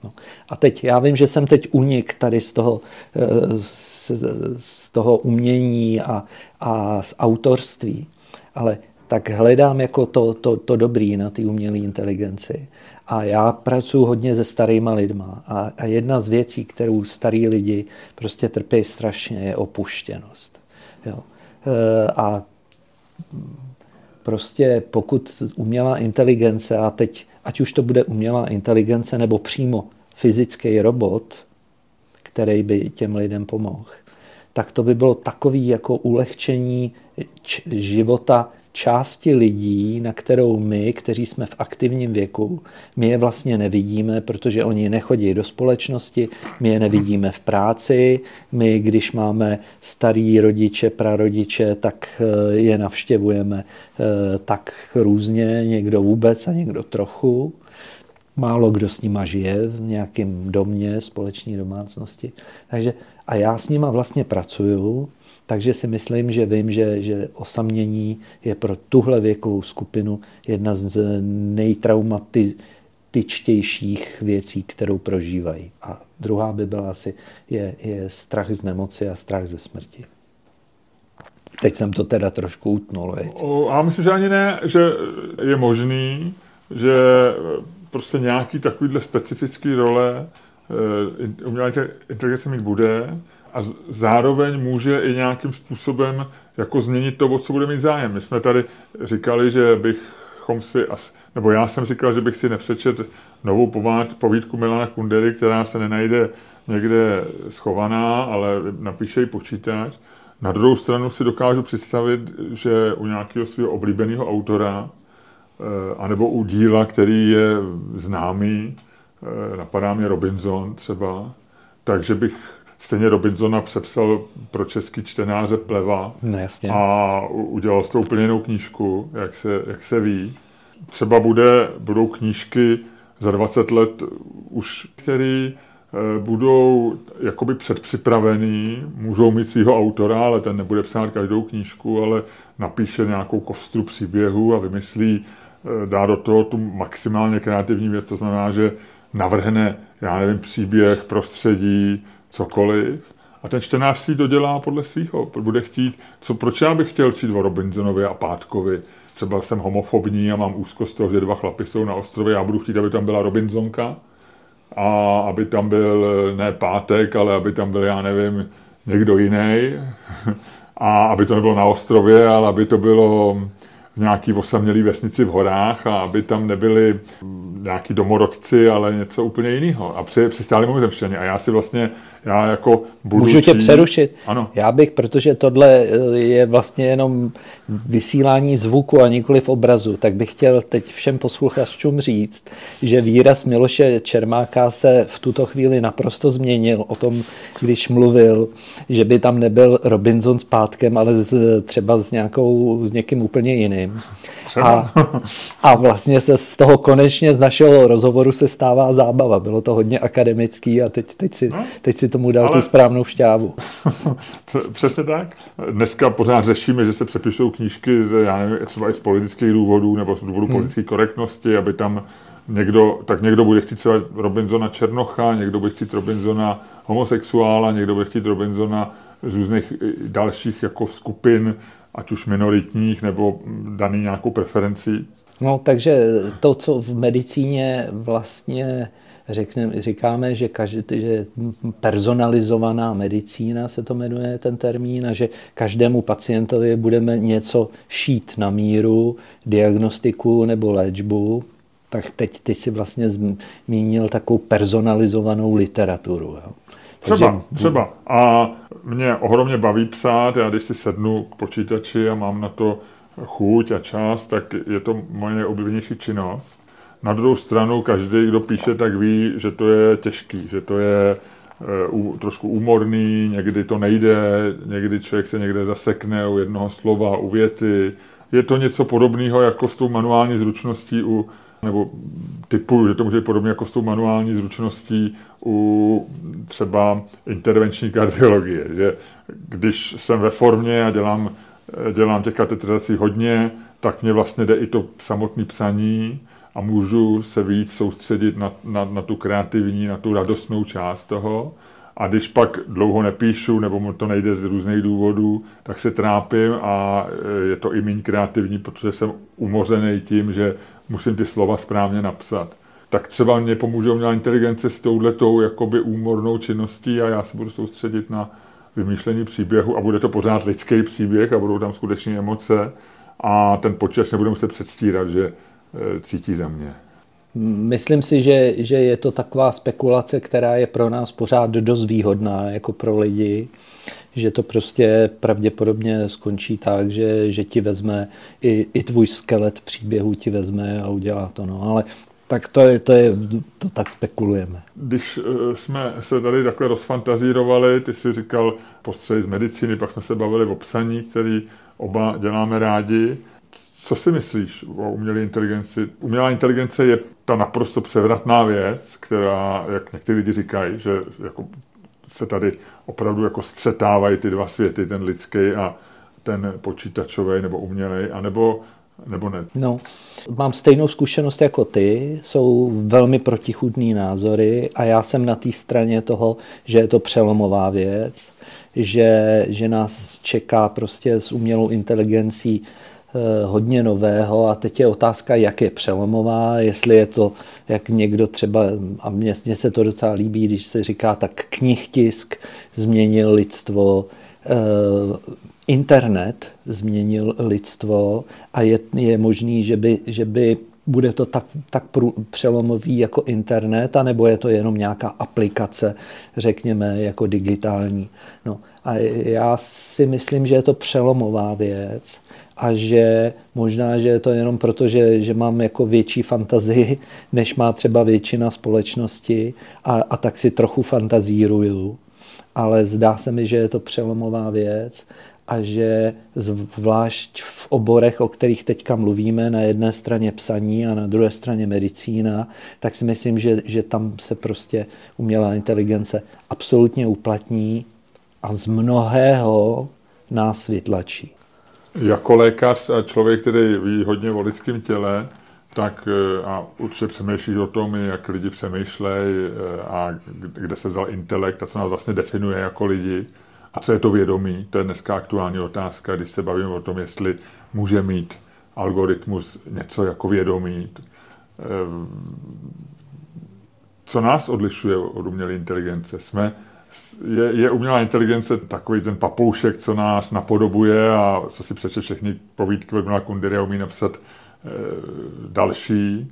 No. A teď, já vím, že jsem teď unik tady z toho, eh, z, z toho umění a, a z autorství, ale tak hledám jako to, to, to dobrý na té umělé inteligenci. A já pracuji hodně se starýma lidma. A, a jedna z věcí, kterou starý lidi prostě trpí strašně, je opuštěnost. Jo. Eh, a prostě pokud umělá inteligence, a teď ať už to bude umělá inteligence nebo přímo fyzický robot, který by těm lidem pomohl, tak to by bylo takový jako ulehčení života části lidí, na kterou my, kteří jsme v aktivním věku, my je vlastně nevidíme, protože oni nechodí do společnosti, my je nevidíme v práci, my, když máme starý rodiče, prarodiče, tak eh, je navštěvujeme eh, tak různě, někdo vůbec a někdo trochu. Málo kdo s nima žije v nějakém domě, společné domácnosti. Takže, a já s nima vlastně pracuju, takže si myslím, že vím, že, že osamění je pro tuhle věkovou skupinu jedna z nejtraumatičtějších věcí, kterou prožívají. A druhá by byla asi je, je strach z nemoci a strach ze smrti. Teď jsem to teda trošku utnul. Veď? A myslím, že ani ne, že je možný, že prostě nějaký takovýhle specifický role eh, umělé inteligence mít bude a zároveň může i nějakým způsobem jako změnit to, o co bude mít zájem. My jsme tady říkali, že bychom si, nebo já jsem říkal, že bych si nepřečet novou povídku Milana Kundery, která se nenajde někde schovaná, ale napíše ji počítač. Na druhou stranu si dokážu představit, že u nějakého svého oblíbeného autora, eh, anebo u díla, který je známý, eh, napadá mě Robinson třeba, takže bych stejně Robinsona přepsal pro český čtenáře Pleva no, jasně. a udělal s to úplně jinou knížku, jak se, jak se ví. Třeba bude, budou knížky za 20 let už, který eh, budou jakoby předpřipravený, můžou mít svého autora, ale ten nebude psát každou knížku, ale napíše nějakou kostru příběhu a vymyslí, eh, dá do toho tu maximálně kreativní věc, to znamená, že navrhne, já nevím, příběh, prostředí, cokoliv. A ten čtenář si dodělá podle svého. Bude chtít, co, proč já bych chtěl číst o Robinsonovi a Pátkovi. Třeba jsem homofobní a mám úzkost toho, že dva chlapy jsou na ostrově. Já budu chtít, aby tam byla Robinsonka a aby tam byl ne Pátek, ale aby tam byl, já nevím, někdo jiný. a aby to nebylo na ostrově, ale aby to bylo v nějaký osamělý vesnici v horách a aby tam nebyli nějaký domorodci, ale něco úplně jiného. A při, přistáli mimozemštěni. A já si vlastně, já jako budu Můžu tě přerušit? Ano. Já bych, protože tohle eh, je vlastně jenom vysílání zvuku a nikoli v obrazu, tak bych chtěl teď všem posluchačům říct, že výraz Miloše Čermáka se v tuto chvíli naprosto změnil o tom, když mluvil, že by tam nebyl Robinson s pátkem, ale z, třeba s, nějakou, s někým úplně jiným. A, a vlastně se z toho konečně z našeho rozhovoru se stává zábava. Bylo to hodně akademický a teď, teď, si, no, teď si tomu dal ale... tu správnou šťávu. Přesně tak. Dneska pořád řešíme, že se přepisují knížky z, já nevím, třeba i z politických důvodů nebo z důvodu hmm. politické korektnosti, aby tam někdo, tak někdo bude chtít třeba Robinsona Černocha, někdo bude chtít Robinsona homosexuála, někdo bude chtít Robinsona z různých dalších jako skupin, ať už minoritních nebo daný nějakou preferenci. No, takže to, co v medicíně vlastně řekne, říkáme, že, každý, že personalizovaná medicína se to jmenuje ten termín a že každému pacientovi budeme něco šít na míru, diagnostiku nebo léčbu, tak teď ty si vlastně zmínil takovou personalizovanou literaturu. Jo. Třeba, Takže... třeba. A mě ohromně baví psát, já když si sednu k počítači a mám na to chuť a čas, tak je to moje nejoblíbenější činnost. Na druhou stranu, každý, kdo píše, tak ví, že to je těžký, že to je uh, trošku úmorný, někdy to nejde, někdy člověk se někde zasekne u jednoho slova, u věty. Je to něco podobného jako s tou manuální zručností u nebo typu, že to může být podobně jako s tou manuální zručností u třeba intervenční kardiologie, že když jsem ve formě a dělám, dělám těch katetrizací hodně, tak mě vlastně jde i to samotné psaní a můžu se víc soustředit na, na, na tu kreativní, na tu radostnou část toho. A když pak dlouho nepíšu, nebo mu to nejde z různých důvodů, tak se trápím a je to i méně kreativní, protože jsem umořený tím, že musím ty slova správně napsat. Tak třeba mě pomůže umělá inteligence s touhletou jakoby úmornou činností a já se budu soustředit na vymýšlení příběhu a bude to pořád lidský příběh a budou tam skutečné emoce a ten počítač nebude muset předstírat, že e, cítí za mě. Myslím si, že, že je to taková spekulace, která je pro nás pořád dost výhodná, jako pro lidi, že to prostě pravděpodobně skončí tak, že, že ti vezme i, i tvůj skelet příběhu ti vezme a udělá to. No. Ale tak to je, to je, to tak spekulujeme. Když eh, jsme se tady takhle rozfantazírovali, ty si říkal postřej z medicíny, pak jsme se bavili o psaní, který oba děláme rádi. Co si myslíš o umělé inteligenci? Umělá inteligence je ta naprosto převratná věc, která, jak někteří lidi říkají, že jako se tady opravdu jako střetávají ty dva světy, ten lidský a ten počítačový nebo umělej, anebo nebo ne? No, mám stejnou zkušenost jako ty, jsou velmi protichudný názory a já jsem na té straně toho, že je to přelomová věc, že, že nás čeká prostě s umělou inteligencí hodně nového a teď je otázka, jak je přelomová, jestli je to, jak někdo třeba, a mně, mně se to docela líbí, když se říká, tak knihtisk změnil lidstvo, eh, internet změnil lidstvo a je, je možný, že by, že by bude to tak, tak prů, přelomový jako internet, anebo je to jenom nějaká aplikace, řekněme, jako digitální. No, a já si myslím, že je to přelomová věc a že možná, že je to jenom proto, že, že mám jako větší fantazii, než má třeba většina společnosti a, a tak si trochu fantazíruju. Ale zdá se mi, že je to přelomová věc a že zvlášť v oborech, o kterých teďka mluvíme, na jedné straně psaní a na druhé straně medicína, tak si myslím, že, že tam se prostě umělá inteligence absolutně uplatní a z mnohého nás vytlačí. Jako lékař a člověk, který ví hodně o lidském těle, tak eh, a určitě přemýšlíš o tom, jak lidi přemýšlejí eh, a kde se vzal intelekt a co nás vlastně definuje jako lidi, a co je to vědomí? To je dneska aktuální otázka, když se bavíme o tom, jestli může mít algoritmus něco jako vědomí. Ehm, co nás odlišuje od umělé inteligence? Jsme, je, je umělá inteligence takový ten papoušek, co nás napodobuje a co si přeče všechny povídky od Kundery a umí napsat e, další,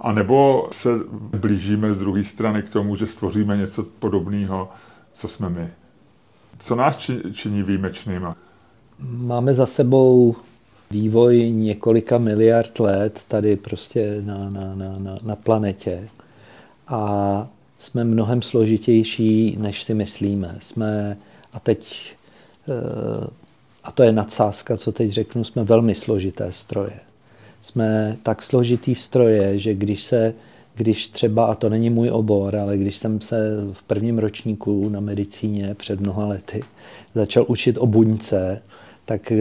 a nebo se blížíme z druhé strany k tomu, že stvoříme něco podobného, co jsme my. Co nás činí výjimečnýma? Máme za sebou vývoj několika miliard let tady prostě na, na, na, na, na planetě a jsme mnohem složitější, než si myslíme. Jsme, a teď, eh, a to je nadsázka, co teď řeknu, jsme velmi složité stroje. Jsme tak složitý stroje, že když se když třeba, a to není můj obor, ale když jsem se v prvním ročníku na medicíně před mnoha lety začal učit o buňce, tak eh,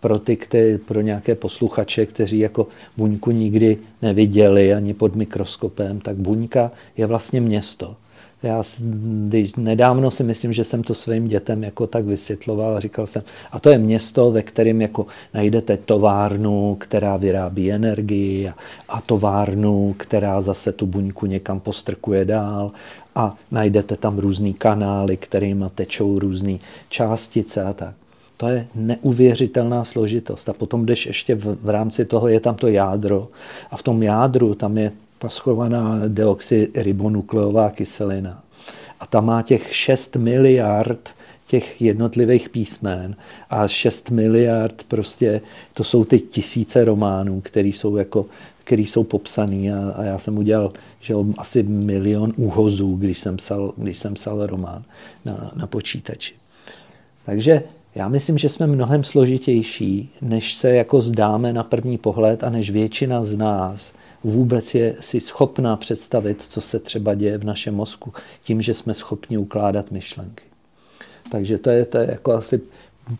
pro ty, které, pro nějaké posluchače, kteří jako buňku nikdy neviděli ani pod mikroskopem, tak buňka je vlastně město. Já když nedávno si myslím, že jsem to svým dětem jako tak vysvětloval a říkal jsem, a to je město, ve kterém jako najdete továrnu, která vyrábí energii a, a továrnu, která zase tu buňku někam postrkuje dál a najdete tam různý kanály, kterými tečou různé částice a tak. To je neuvěřitelná složitost. A potom jdeš ještě v, v rámci toho, je tam to jádro. A v tom jádru tam je ta schovaná deoxyribonukleová kyselina. A ta má těch 6 miliard těch jednotlivých písmen a 6 miliard prostě, to jsou ty tisíce románů, které jsou jako který jsou popsaný a, a já jsem udělal že asi milion úhozů, když jsem psal, když jsem psal román na, na počítači. Takže já myslím, že jsme mnohem složitější, než se jako zdáme na první pohled a než většina z nás vůbec je si schopná představit, co se třeba děje v našem mozku, tím, že jsme schopni ukládat myšlenky. Takže to je, to je jako asi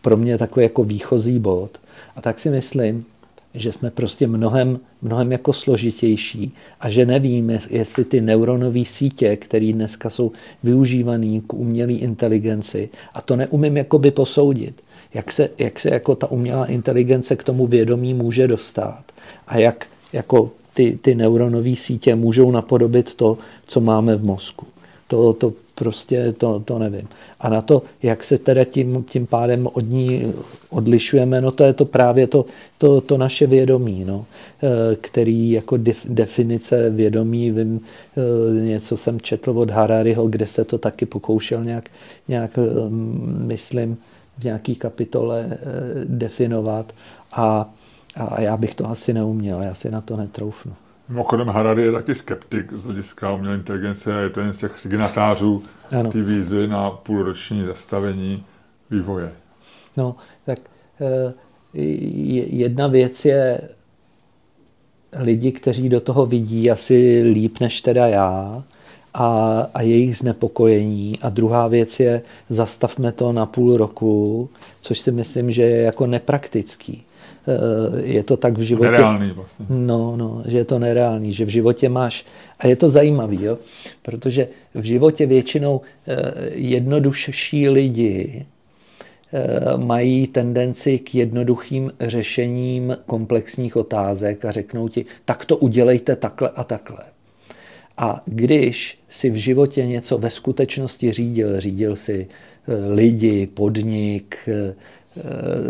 pro mě takový jako výchozí bod. A tak si myslím, že jsme prostě mnohem, mnohem jako složitější a že nevíme, jestli ty neuronové sítě, které dneska jsou využívané k umělé inteligenci, a to neumím jakoby posoudit, jak se, jak se jako ta umělá inteligence k tomu vědomí může dostat a jak jako ty, ty neuronové sítě můžou napodobit to, co máme v mozku. To, to, prostě to, to nevím. A na to, jak se teda tím, tím pádem od ní odlišujeme, no to je to právě to, to, to naše vědomí, no, eh, který jako definice vědomí, vím, eh, něco jsem četl od Harariho, kde se to taky pokoušel nějak, nějak myslím, v nějaký kapitole definovat a, a já bych to asi neuměl, já si na to netroufnu. Mimochodem Harari je taky skeptik z hlediska umělé inteligence a je to jeden z těch signatářů ty výzvy na půlroční zastavení vývoje. No, tak eh, jedna věc je lidi, kteří do toho vidí asi líp než teda já a, a jejich znepokojení. A druhá věc je, zastavme to na půl roku, což si myslím, že je jako nepraktický. Eh, je to tak v životě. Nereálný vlastně. No, no, že je to nereálný, že v životě máš, a je to zajímavý, jo, protože v životě většinou eh, jednodušší lidi eh, mají tendenci k jednoduchým řešením komplexních otázek a řeknou ti, tak to udělejte takhle a takhle. A když si v životě něco ve skutečnosti řídil, řídil si lidi, podnik,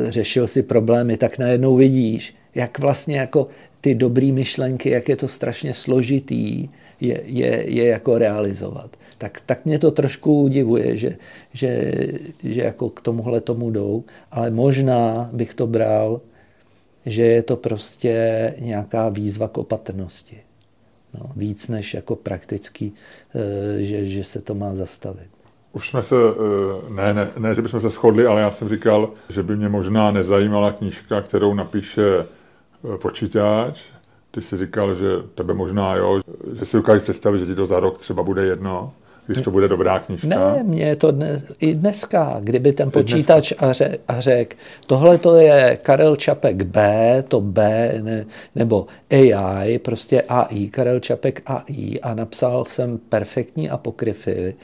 řešil si problémy, tak najednou vidíš, jak vlastně jako ty dobré myšlenky, jak je to strašně složitý, je, je, je jako realizovat. Tak, tak mě to trošku udivuje, že, že, že jako k tomuhle tomu jdou, ale možná bych to bral, že je to prostě nějaká výzva k opatrnosti. No, víc než jako praktický, eh, že, že se to má zastavit. Už jsme se, eh, ne, ne, ne, že bychom se shodli, ale já jsem říkal, že by mě možná nezajímala knížka, kterou napíše eh, počítač. Ty jsi říkal, že tebe možná, jo, že si dokážeš představit, že ti to za rok třeba bude jedno když to bude dobrá knižka. Ne, mě je to dnes, i dneska, kdyby ten počítač a, ře, a řekl, tohle to je Karel Čapek B, to B, ne, nebo AI, prostě AI, Karel Čapek AI a napsal jsem perfektní apokryfy,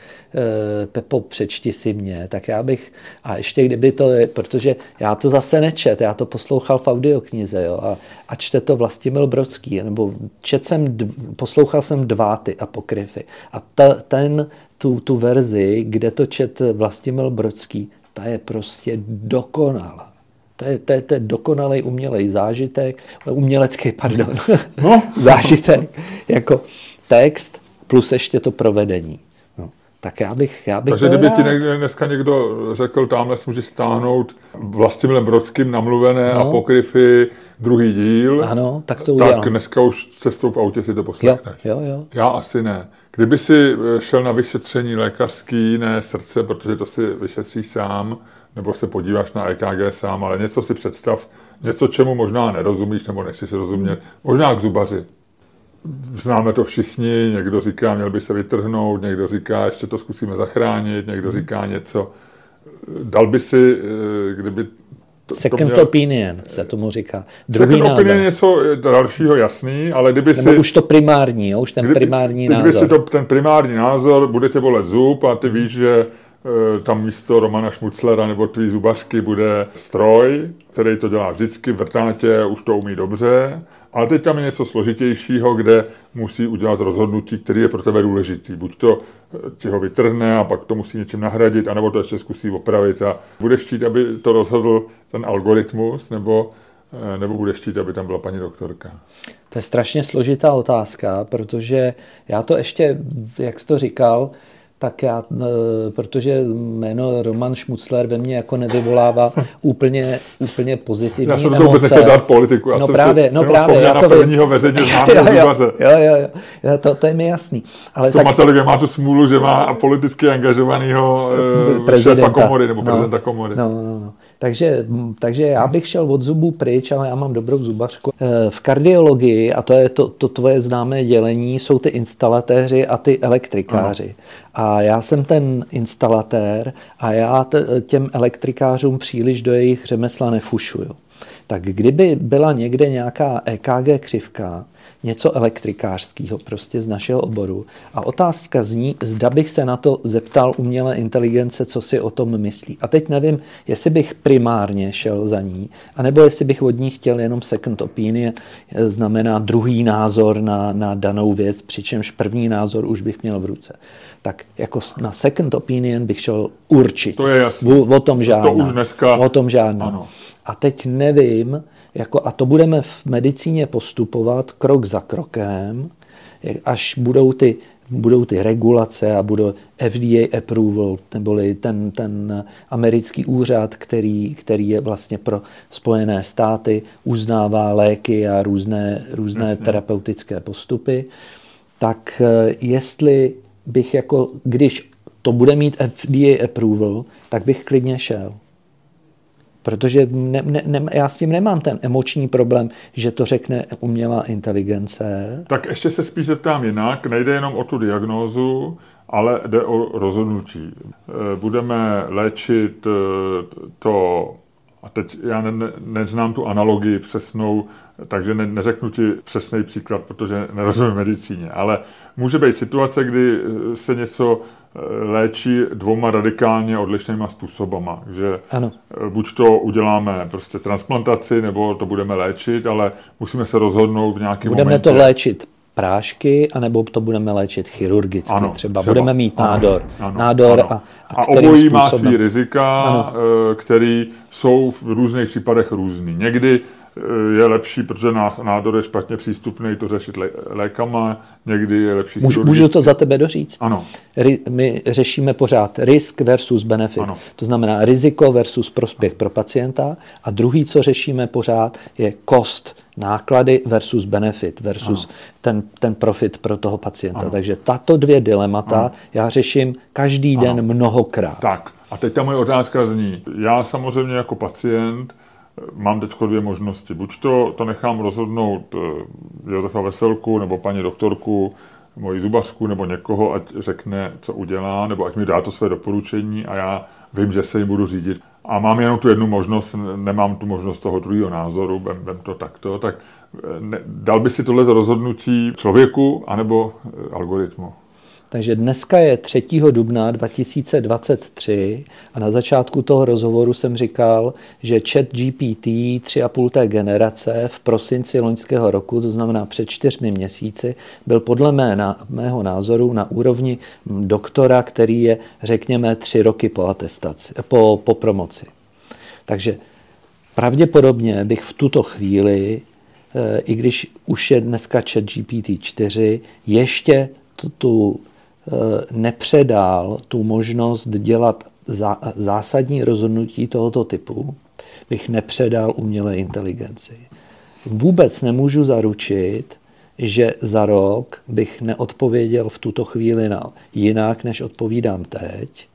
e, Pepo, přečti si mě, tak já bych, a ještě kdyby to, je, protože já to zase nečet, já to poslouchal v audioknize, jo, a, a čte to Vlastimil Brodský, nebo čet jsem, poslouchal jsem dva ty apokryfy a ta, ten tu, tu verzi, kde to čet Vlastimil Brodský, ta je prostě dokonalá. To je, to je, to je dokonalý umělej zážitek, umělecký, pardon, no. zážitek, jako text plus ještě to provedení. Tak já bych, já bych Takže kdyby rád. ti dneska někdo řekl, tamhle si můžeš stáhnout Vlastimilem Brodským namluvené no. apokryfy, druhý díl, ano, tak to udělám. Tak dneska už cestou v autě si to poslechneš. Jo, jo, jo. Já asi ne. Kdyby si eh, šel na vyšetření lékařský, ne srdce, protože to si vyšetříš sám, nebo se podíváš na EKG sám, ale něco si představ, něco, čemu možná nerozumíš, nebo nechceš rozumět, možná k zubaři. Známe to všichni, někdo říká, měl by se vytrhnout, někdo říká, ještě to zkusíme zachránit, někdo říká něco. Dal by si, eh, kdyby Second měl... opinion se tomu říká. Druhý Second názor. opinion je něco dalšího jasný, ale kdyby Nebo si... už to primární, jo? už ten kdyby, primární kdyby názor. si to, ten primární názor, bude tě bolet zub a ty víš, že e, tam místo Romana Šmuclera nebo tvý zubařky bude stroj, který to dělá vždycky, vrtá tě, už to umí dobře ale teď tam je něco složitějšího, kde musí udělat rozhodnutí, který je pro tebe důležitý. Buď to eh, ti ho vytrhne a pak to musí něčím nahradit, anebo to ještě zkusí opravit a budeš chtít, aby to rozhodl ten algoritmus, nebo, eh, nebo budeš chtít, aby tam byla paní doktorka? To je strašně složitá otázka, protože já to ještě, jak jsi to říkal, tak já, e, protože jméno Roman Šmucler ve mně jako nevyvolává úplně, úplně pozitivní Já jsem to vůbec nechtěl dát politiku, já no jsem právě, si no právě, já to prvního veřejně známého jo, jo, jo, jo, to, to je mi jasný. Ale Stomatolog má tu smůlu, že má politicky angažovaného e, šéfa komory nebo no, prezidenta komory. No, no, no. Takže, takže já bych šel od zubů pryč, ale já mám dobrou zubařku. E, v kardiologii, a to je to, to tvoje známé dělení, jsou ty instalatéři a ty elektrikáři. Ano. A já jsem ten instalatér a já těm elektrikářům příliš do jejich řemesla nefušuju. tak kdyby byla někde nějaká EKG křivka, něco elektrikářského prostě z našeho oboru. A otázka zní, zda bych se na to zeptal umělé inteligence, co si o tom myslí. A teď nevím, jestli bych primárně šel za ní, anebo jestli bych od ní chtěl jenom second opinion, znamená druhý názor na, na danou věc, přičemž první názor už bych měl v ruce. Tak jako na second opinion bych šel určitě. To je jasné. O tom žádná. To už dneska... O tom žádná. Ano. A teď nevím, jako, a to budeme v medicíně postupovat krok za krokem, až budou ty, budou ty regulace a budou FDA approval, neboli ten, ten americký úřad, který, který je vlastně pro Spojené státy, uznává léky a různé, různé terapeutické postupy, tak eh, jestli bych jako, když to bude mít FDA approval, tak bych klidně šel. Protože ne, ne, ne, já s tím nemám ten emoční problém, že to řekne umělá inteligence. Tak ještě se spíš zeptám jinak. Nejde jenom o tu diagnózu, ale jde o rozhodnutí. Eh, budeme léčit eh, to a teď já ne, ne, neznám tu analogii přesnou, takže ne, neřeknu ti přesný příklad, protože nerozumím medicíně, ale může být situace, kdy se něco eh, léčí dvouma radikálně odlišnýma způsobama. Že ano. Eh, buď to uděláme prostě transplantaci, nebo to budeme léčit, ale musíme se rozhodnout v nějakém Budeme momentě. to léčit prášky, anebo to budeme léčit chirurgicky. Ano, třeba. třeba budeme mít nádor. Ano, nádor ano. A, a, a obojí má svý rizika, ano. Eh, které jsou v různých případech různý. Někdy eh, je lepší, protože nádor je špatně přístupný, to řešit lékama, někdy je lepší Můžu, můžu to za tebe doříct? Ano. My řešíme pořád risk versus benefit. Ano. To znamená riziko versus prospěch pro pacienta. A druhý, co řešíme pořád, je cost náklady versus benefit, versus ten, ten profit pro toho pacienta. Ano. Takže tato dvě dilemata ano. já řeším každý ano. den mnohokrát. Tak a teď ta moje otázka zní. Já samozřejmě jako pacient eh, mám teď dvě možnosti. Buď to, to nechám rozhodnout eh, Josefa Veselku nebo paní doktorku, moji zubařku nebo někoho, ať řekne, co udělá, nebo ať mi dá to své doporučení a já vím, že se jim budu řídit a mám jenom tu jednu možnost, nemám tu možnost toho druhého názoru, bem, bem to takto, tak eh, ne, dal by si tohle rozhodnutí člověku anebo eh, algoritmu? Takže dneska je 3. dubna 2023 a na začátku toho rozhovoru jsem říkal, že chat GPT 3,5 té generace v prosinci loňského roku, to znamená před čtyřmi měsíci, byl podle mé, na, mého názoru na úrovni doktora, který je, řekněme, tři roky po atestaci, po, po promoci. Takže pravděpodobně bych v tuto chvíli, eh, i když už je dneska chat GPT 4, ještě tu, nepředal tu možnost dělat zásadní rozhodnutí tohoto typu, bych nepředal umělé inteligenci. Vůbec nemůžu zaručit, že za rok bych neodpověděl v tuto chvíli na jinak, než odpovídám teď.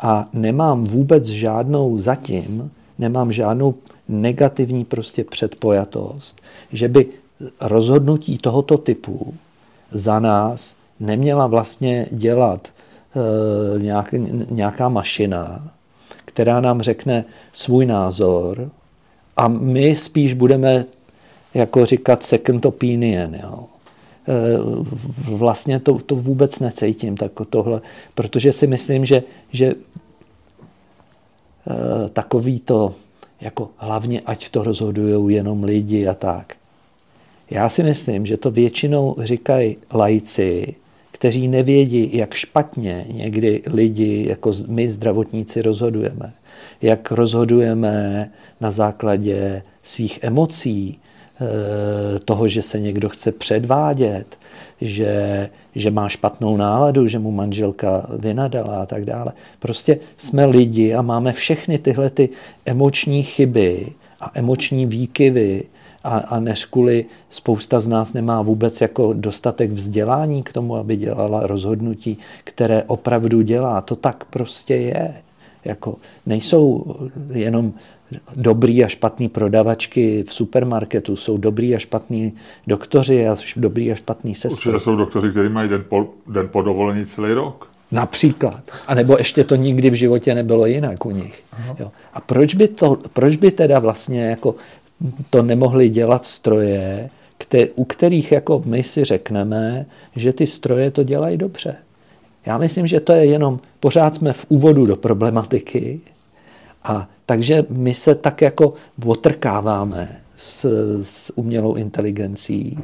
A nemám vůbec žádnou zatím, nemám žádnou negativní prostě předpojatost, že by rozhodnutí tohoto typu za nás neměla vlastně dělat e, nějak, nějaká mašina, která nám řekne svůj názor a my spíš budeme jako říkat second opinion. Jo. E, vlastně to, to vůbec necítím, tak tohle, protože si myslím, že, že e, takový to, jako hlavně ať to rozhodují jenom lidi a tak. Já si myslím, že to většinou říkají lajci, kteří nevědí, jak špatně někdy lidi, jako my zdravotníci, rozhodujeme. Jak rozhodujeme na základě svých emocí, eh, toho, že se někdo chce předvádět, že, že má špatnou náladu, že mu manželka vynadala a tak dále. Prostě jsme lidi a máme všechny tyhle ty emoční chyby a emoční výkyvy, a, a než kvůli spousta z nás nemá vůbec jako dostatek vzdělání k tomu, aby dělala rozhodnutí, které opravdu dělá. To tak prostě je. Jako nejsou jenom dobrý a špatný prodavačky v supermarketu, jsou dobrý a špatný doktoři a dobrý a špatný sestry. Určitě jsou doktoři, kteří mají den po, den po dovolení celý rok. Například. A nebo ještě to nikdy v životě nebylo jinak u nich. Jo. A proč by, to, proč by teda vlastně jako to nemohly dělat stroje, u kterých jako my si řekneme, že ty stroje to dělají dobře. Já myslím, že to je jenom, pořád jsme v úvodu do problematiky a takže my se tak jako otrkáváme s, s umělou inteligencí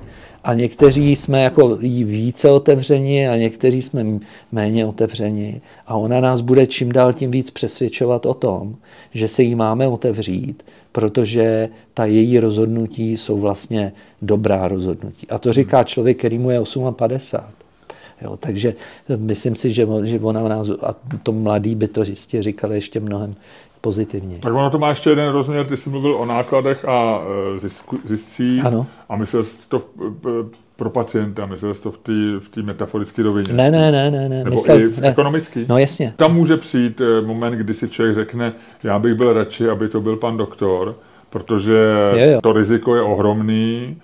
a někteří jsme jako jí více otevřeni a někteří jsme méně otevřeni a ona nás bude čím dál tím víc přesvědčovat o tom, že se jí máme otevřít, protože ta její rozhodnutí jsou vlastně dobrá rozhodnutí. A to říká člověk, který mu je 58. Jo, takže myslím si, že, že ona nás, a to mladý by to jistě říkali ještě mnohem pozitivně. Tak ono to má ještě jeden rozměr, ty jsi mluvil o nákladech a e, zisku, ziscích ano. a myslel jsi to e, pro pacienta, myslel jsi to v té v metaforické rovině. Ne, ne, ne, ne. ne. Nebo myslel, i v ne. ekonomický. No jasně. Tam může přijít e, moment, kdy si člověk řekne, já bych byl radši, aby to byl pan doktor, protože je, jo. to riziko je ohromný,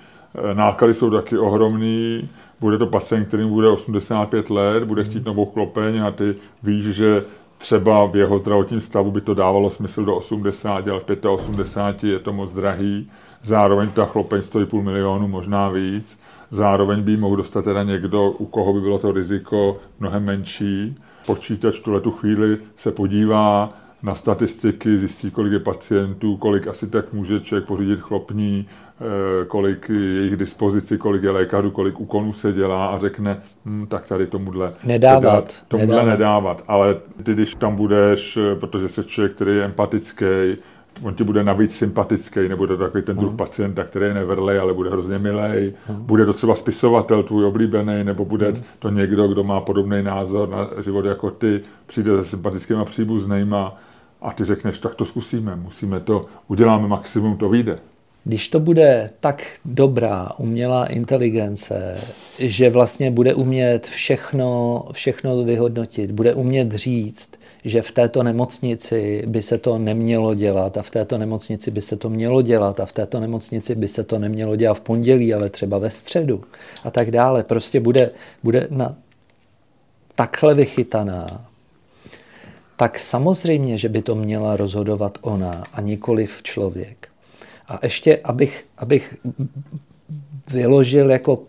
náklady jsou taky ohromný, bude to pacient, kterým bude 85 let, bude chtít novou chlopeň a ty víš, že třeba v jeho zdravotním stavu by to dávalo smysl do 80, ale v 85 je to moc drahý. Zároveň ta chlopeň stojí půl milionu, možná víc. Zároveň by mohl dostat teda někdo, u koho by bylo to riziko mnohem menší. Počítač v tuhle tu chvíli se podívá na statistiky, zjistí, kolik je pacientů, kolik asi tak může člověk pořídit chlopní, eh, kolik je jejich dispozici, kolik je lékařů, kolik úkonů se dělá a řekne, hm, tak tady tomuhle nedávat, tomuhle nedávat. nedávat. Ale ty, když tam budeš, eh, protože jsi člověk, který je empatický, on ti bude navíc sympatický, nebude to takový ten druh uh-huh. pacienta, který je nevrlej, ale bude hrozně milej. Uh-huh. Bude to třeba spisovatel tvůj oblíbený, nebo bude uh-huh. to někdo, kdo má podobný názor na život jako ty, přijde se sympatickýma příbuznýma a ty řekneš, tak to zkusíme, musíme to, uděláme maximum, to vyjde. Když to bude tak dobrá umělá inteligence, že vlastně bude umět všechno, všechno vyhodnotit, bude umět říct, že v této nemocnici by se to nemělo dělat a v této nemocnici by se to mělo dělat a v této nemocnici by se to nemělo dělat v pondělí, ale třeba ve středu a tak dále. Prostě bude, bude na takhle vychytaná, tak samozřejmě, že by to měla rozhodovat ona a nikoli v člověk. A ještě, abych, abych vyložil jako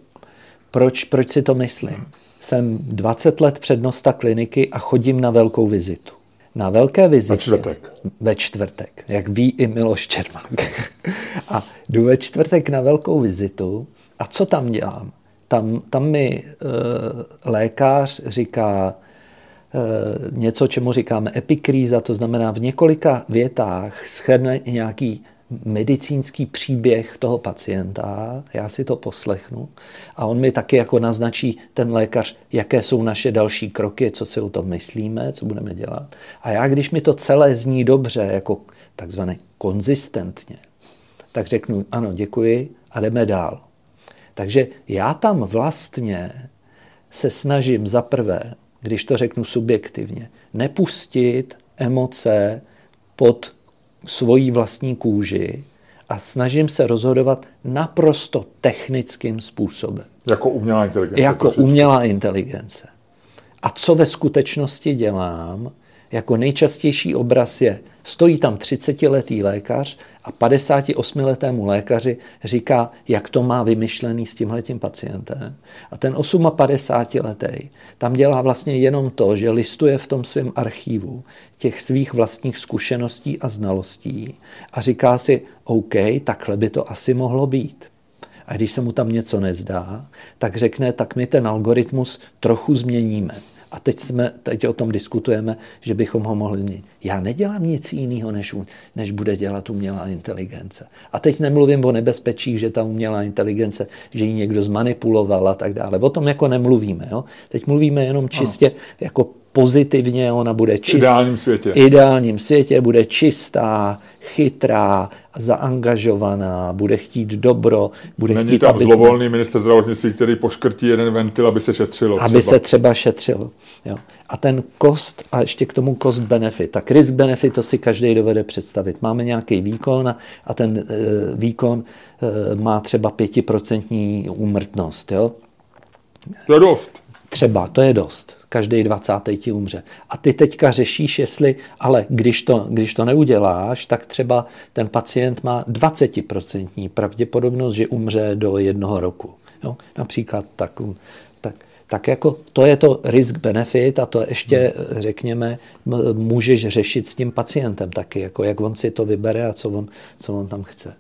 proč, proč si to myslím. Jsem 20 let přednosta kliniky a chodím na velkou vizitu. Na velké vizitě. Ve čtvrtek. Ve čtvrtek, jak ví i Miloš Čermák. a jdu ve čtvrtek na velkou vizitu a co tam dělám? Tam, tam mi e, lékař říká, něco, čemu říkáme epikríza, to znamená v několika větách schrne nějaký medicínský příběh toho pacienta, já si to poslechnu a on mi taky jako naznačí ten lékař, jaké jsou naše další kroky, co si o tom myslíme, co budeme dělat. A já, když mi to celé zní dobře, jako takzvané konzistentně, tak řeknu ano, děkuji a jdeme dál. Takže já tam vlastně se snažím za prvé když to řeknu subjektivně, nepustit emoce pod svojí vlastní kůži a snažím se rozhodovat naprosto technickým způsobem. Jako umělá inteligence. Jako trošičku. umělá inteligence. A co ve skutečnosti dělám, jako nejčastější obraz je, stojí tam 30-letý lékař a 58-letému lékaři říká, jak to má vymyšlený s tímhletím pacientem. A ten 58-letý tam dělá vlastně jenom to, že listuje v tom svém archivu těch svých vlastních zkušeností a znalostí a říká si, OK, takhle by to asi mohlo být. A když se mu tam něco nezdá, tak řekne, tak my ten algoritmus trochu změníme. A teď, jsme, teď o tom diskutujeme, že bychom ho mohli mít. Já nedělám nic jiného, než, než bude dělat umělá inteligence. A teď nemluvím o nebezpečích, že ta umělá inteligence, že ji někdo zmanipuloval a tak dále. O tom jako nemluvíme. Jo? Teď mluvíme jenom čistě ano. jako pozitivně, ona bude čistá. V ideálním světě. ideálním světě bude čistá, chytrá, zaangažovaná, bude chtít dobro, bude Není chtít, tam aby zlovolný jsme... minister zdravotnictví, který poškrtí jeden ventil, aby se šetřilo. Aby třeba. se třeba šetřilo. Jo. A ten kost, a ještě k tomu cost benefit, tak risk benefit, to si každý dovede představit. Máme nějaký výkon a, a ten e, výkon e, má třeba pětiprocentní úmrtnost. Jo. To je dost. Třeba, to je dost každý 20. ti umře. A ty teďka řešíš, jestli, ale když to, když to neuděláš, tak třeba ten pacient má 20% pravděpodobnost, že umře do jednoho roku. Jo? Například tak, tak, tak jako to je to risk-benefit a to ještě, řekněme, můžeš řešit s tím pacientem taky, jako jak on si to vybere a co on, co on tam chce.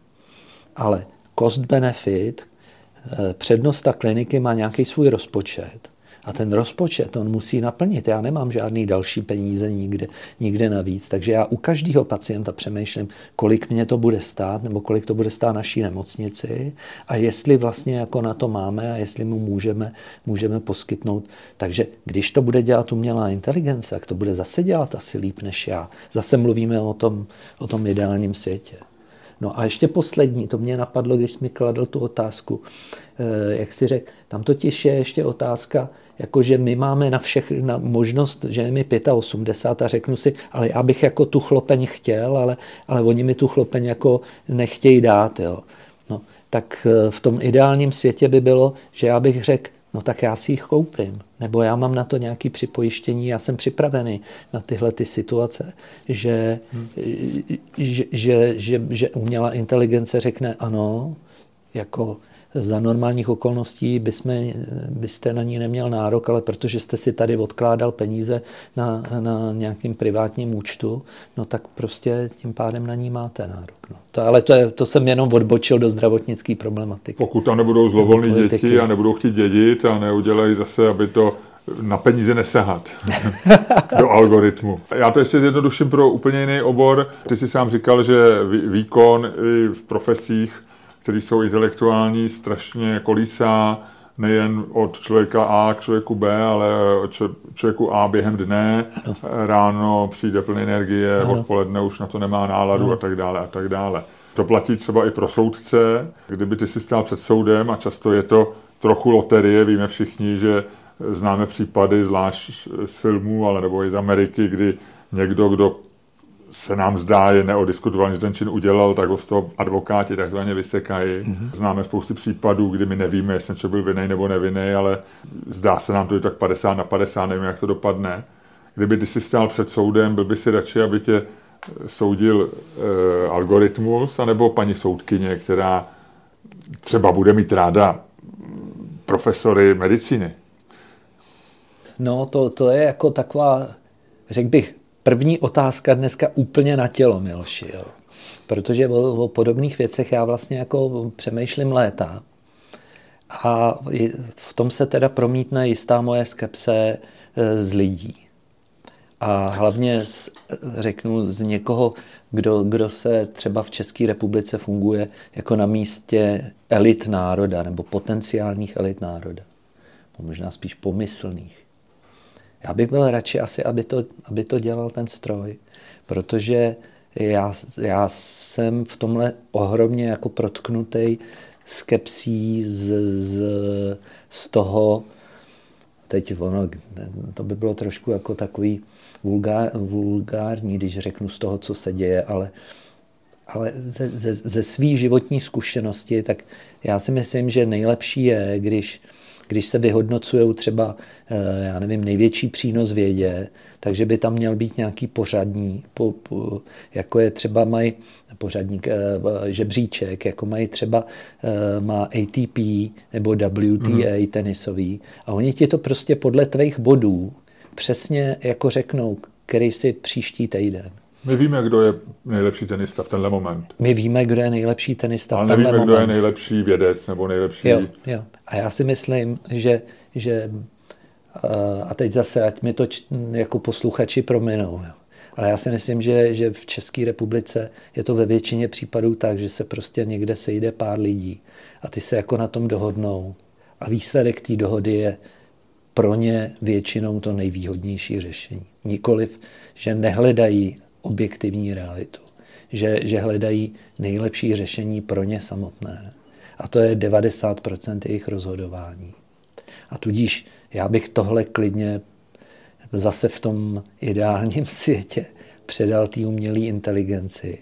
Ale cost-benefit, eh, přednost ta kliniky má nějaký svůj rozpočet a ten rozpočet on musí naplnit. Já nemám žádný další peníze nikde, nikde navíc, takže já u každého pacienta přemýšlím, kolik mě to bude stát, nebo kolik to bude stát naší nemocnici a jestli vlastně jako na to máme a jestli mu můžeme, můžeme poskytnout. Takže když to bude dělat umělá inteligence, tak to bude zase dělat asi líp než já. Zase mluvíme o tom, o tom ideálním světě. No a ještě poslední, to mě napadlo, když jsi mi kladl tu otázku, eh, jak si řekl, tam totiž je ještě otázka, jakože my máme na všech na možnost, že je mi 85 a řeknu si, ale já bych jako tu chlopeň chtěl, ale, ale oni mi tu chlopeň jako nechtějí dát. Jo. No, tak eh, v tom ideálním světě by bylo, že já bych řekl, no tak já si jich koupím. Nebo já mám na to nějaké připojištění, já jsem připravený na tyhle ty situace, že, hmm. že, že, že, že umělá inteligence řekne ano, jako za normálních okolností bychom, byste na ní neměl nárok, ale protože jste si tady odkládal peníze na, na nějakým privátním účtu, no tak prostě tím pádem na ní máte nárok. No. To, ale to, je, to jsem jenom odbočil do zdravotnické problematiky. Pokud tam nebudou zlovolní děti a nebudou chtít dědit a neudělají zase, aby to na peníze nesahat do algoritmu. Já to ještě zjednoduším pro úplně jiný obor. Ty jsi sám říkal, že výkon v profesích který jsou intelektuální, strašně kolísá nejen od člověka A k člověku B, ale od člověku A během dne. Ano. Ráno přijde plný energie, ano. odpoledne už na to nemá náladu ano. a tak dále a tak dále. To platí třeba i pro soudce, kdyby ty si stál před soudem a často je to trochu loterie, víme všichni, že známe případy, zvlášť z filmů, ale nebo i z Ameriky, kdy někdo, kdo se nám zdá, je neodiskutovatelný, že ten čin udělal, tak ho z toho advokáti takzvaně vysekají. Mm-hmm. Známe spousty případů, kdy my nevíme, jestli ten byl vinný nebo nevinný, ale zdá se nám to, že tak 50 na 50, nevím, jak to dopadne. Kdyby ty si stál před soudem, byl by si radši, aby tě soudil e, algoritmus, anebo paní soudkyně, která třeba bude mít ráda profesory medicíny. No, to, to je jako taková, řekl bych, první otázka dneska úplně na tělo, Miloši. Jo. Protože o, o podobných věcech já vlastně jako přemýšlím léta. A v tom se teda promítne jistá moje skepse e, z lidí. A hlavně z, řeknu z někoho, kdo, kdo se třeba v České republice funguje jako na místě elit národa nebo potenciálních elit národa. Možná spíš pomyslných. Já bych byl radši asi, aby to, aby to dělal ten stroj, protože já, já jsem v tomhle ohromně jako protknutý skepsí z, z, z toho, teď ono, to by bylo trošku jako takový vulgár, vulgární, když řeknu z toho, co se děje, ale, ale ze, ze, ze své životní zkušenosti, tak já si myslím, že nejlepší je, když když se vyhodnocují třeba, eh, já nevím, největší přínos vědě, takže by tam měl být nějaký pořadní, po, po, jako je třeba mají pořadník, eh, žebříček, jako mají třeba eh, má ATP nebo WTA mm. tenisový a oni ti to prostě podle tvých bodů přesně jako řeknou, který si příští týden. My víme, kdo je nejlepší tenista v tenhle moment. My víme, kdo je nejlepší tenista Ale v tenhle nevíme, moment. kdo je nejlepší vědec nebo nejlepší... Jo, jo. A já si myslím, že, že a teď zase, ať mi to jako posluchači prominou, jo. ale já si myslím, že, že v České republice je to ve většině případů tak, že se prostě někde sejde pár lidí a ty se jako na tom dohodnou a výsledek té dohody je pro ně většinou to nejvýhodnější řešení. Nikoliv, že nehledají objektivní realitu. Že, že hledají nejlepší řešení pro ně samotné. A to je 90% jejich rozhodování. A tudíž já bych tohle klidně zase v tom ideálním světě předal té umělé inteligenci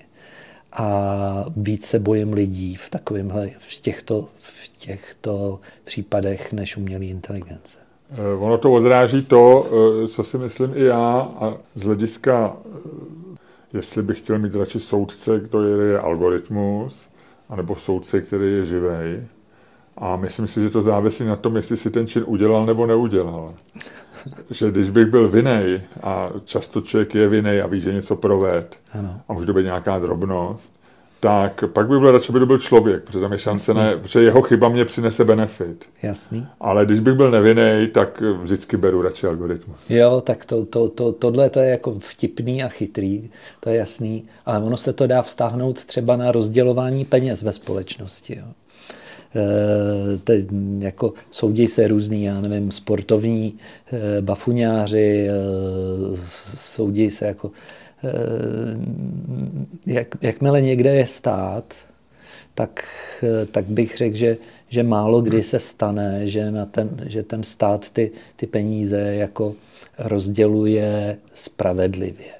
a víc se bojím lidí v takovýmhle, v těchto, v těchto případech než umělé inteligence. Eh, ono to odráží to, eh, co si myslím i já, a z hlediska, jestli bych chtěl mít radši soudce, který je algoritmus, anebo soudce, který je živej. A myslím si, že to závisí na tom, jestli si ten čin udělal nebo neudělal. že když bych byl vinej, a často člověk je vinej a ví, že něco proved, ano. a může to být nějaká drobnost, tak pak by byl radši, by to byl člověk, protože tam je šance, ne, protože jeho chyba mě přinese benefit. Jasný. Ale když bych byl nevinný, tak vždycky beru radši algoritmus. Jo, tak to, to, to, tohle to je jako vtipný a chytrý, to je jasný, ale ono se to dá vztáhnout třeba na rozdělování peněz ve společnosti. Jo. E, te, jako soudí se různý, já nevím, sportovní e, bafuňáři, e, soudí se jako Eh, jak, jakmile někde je stát, tak, eh, tak bych řekl, že, že málo kdy se stane, že, na ten, že ten stát ty, ty peníze jako rozděluje spravedlivě.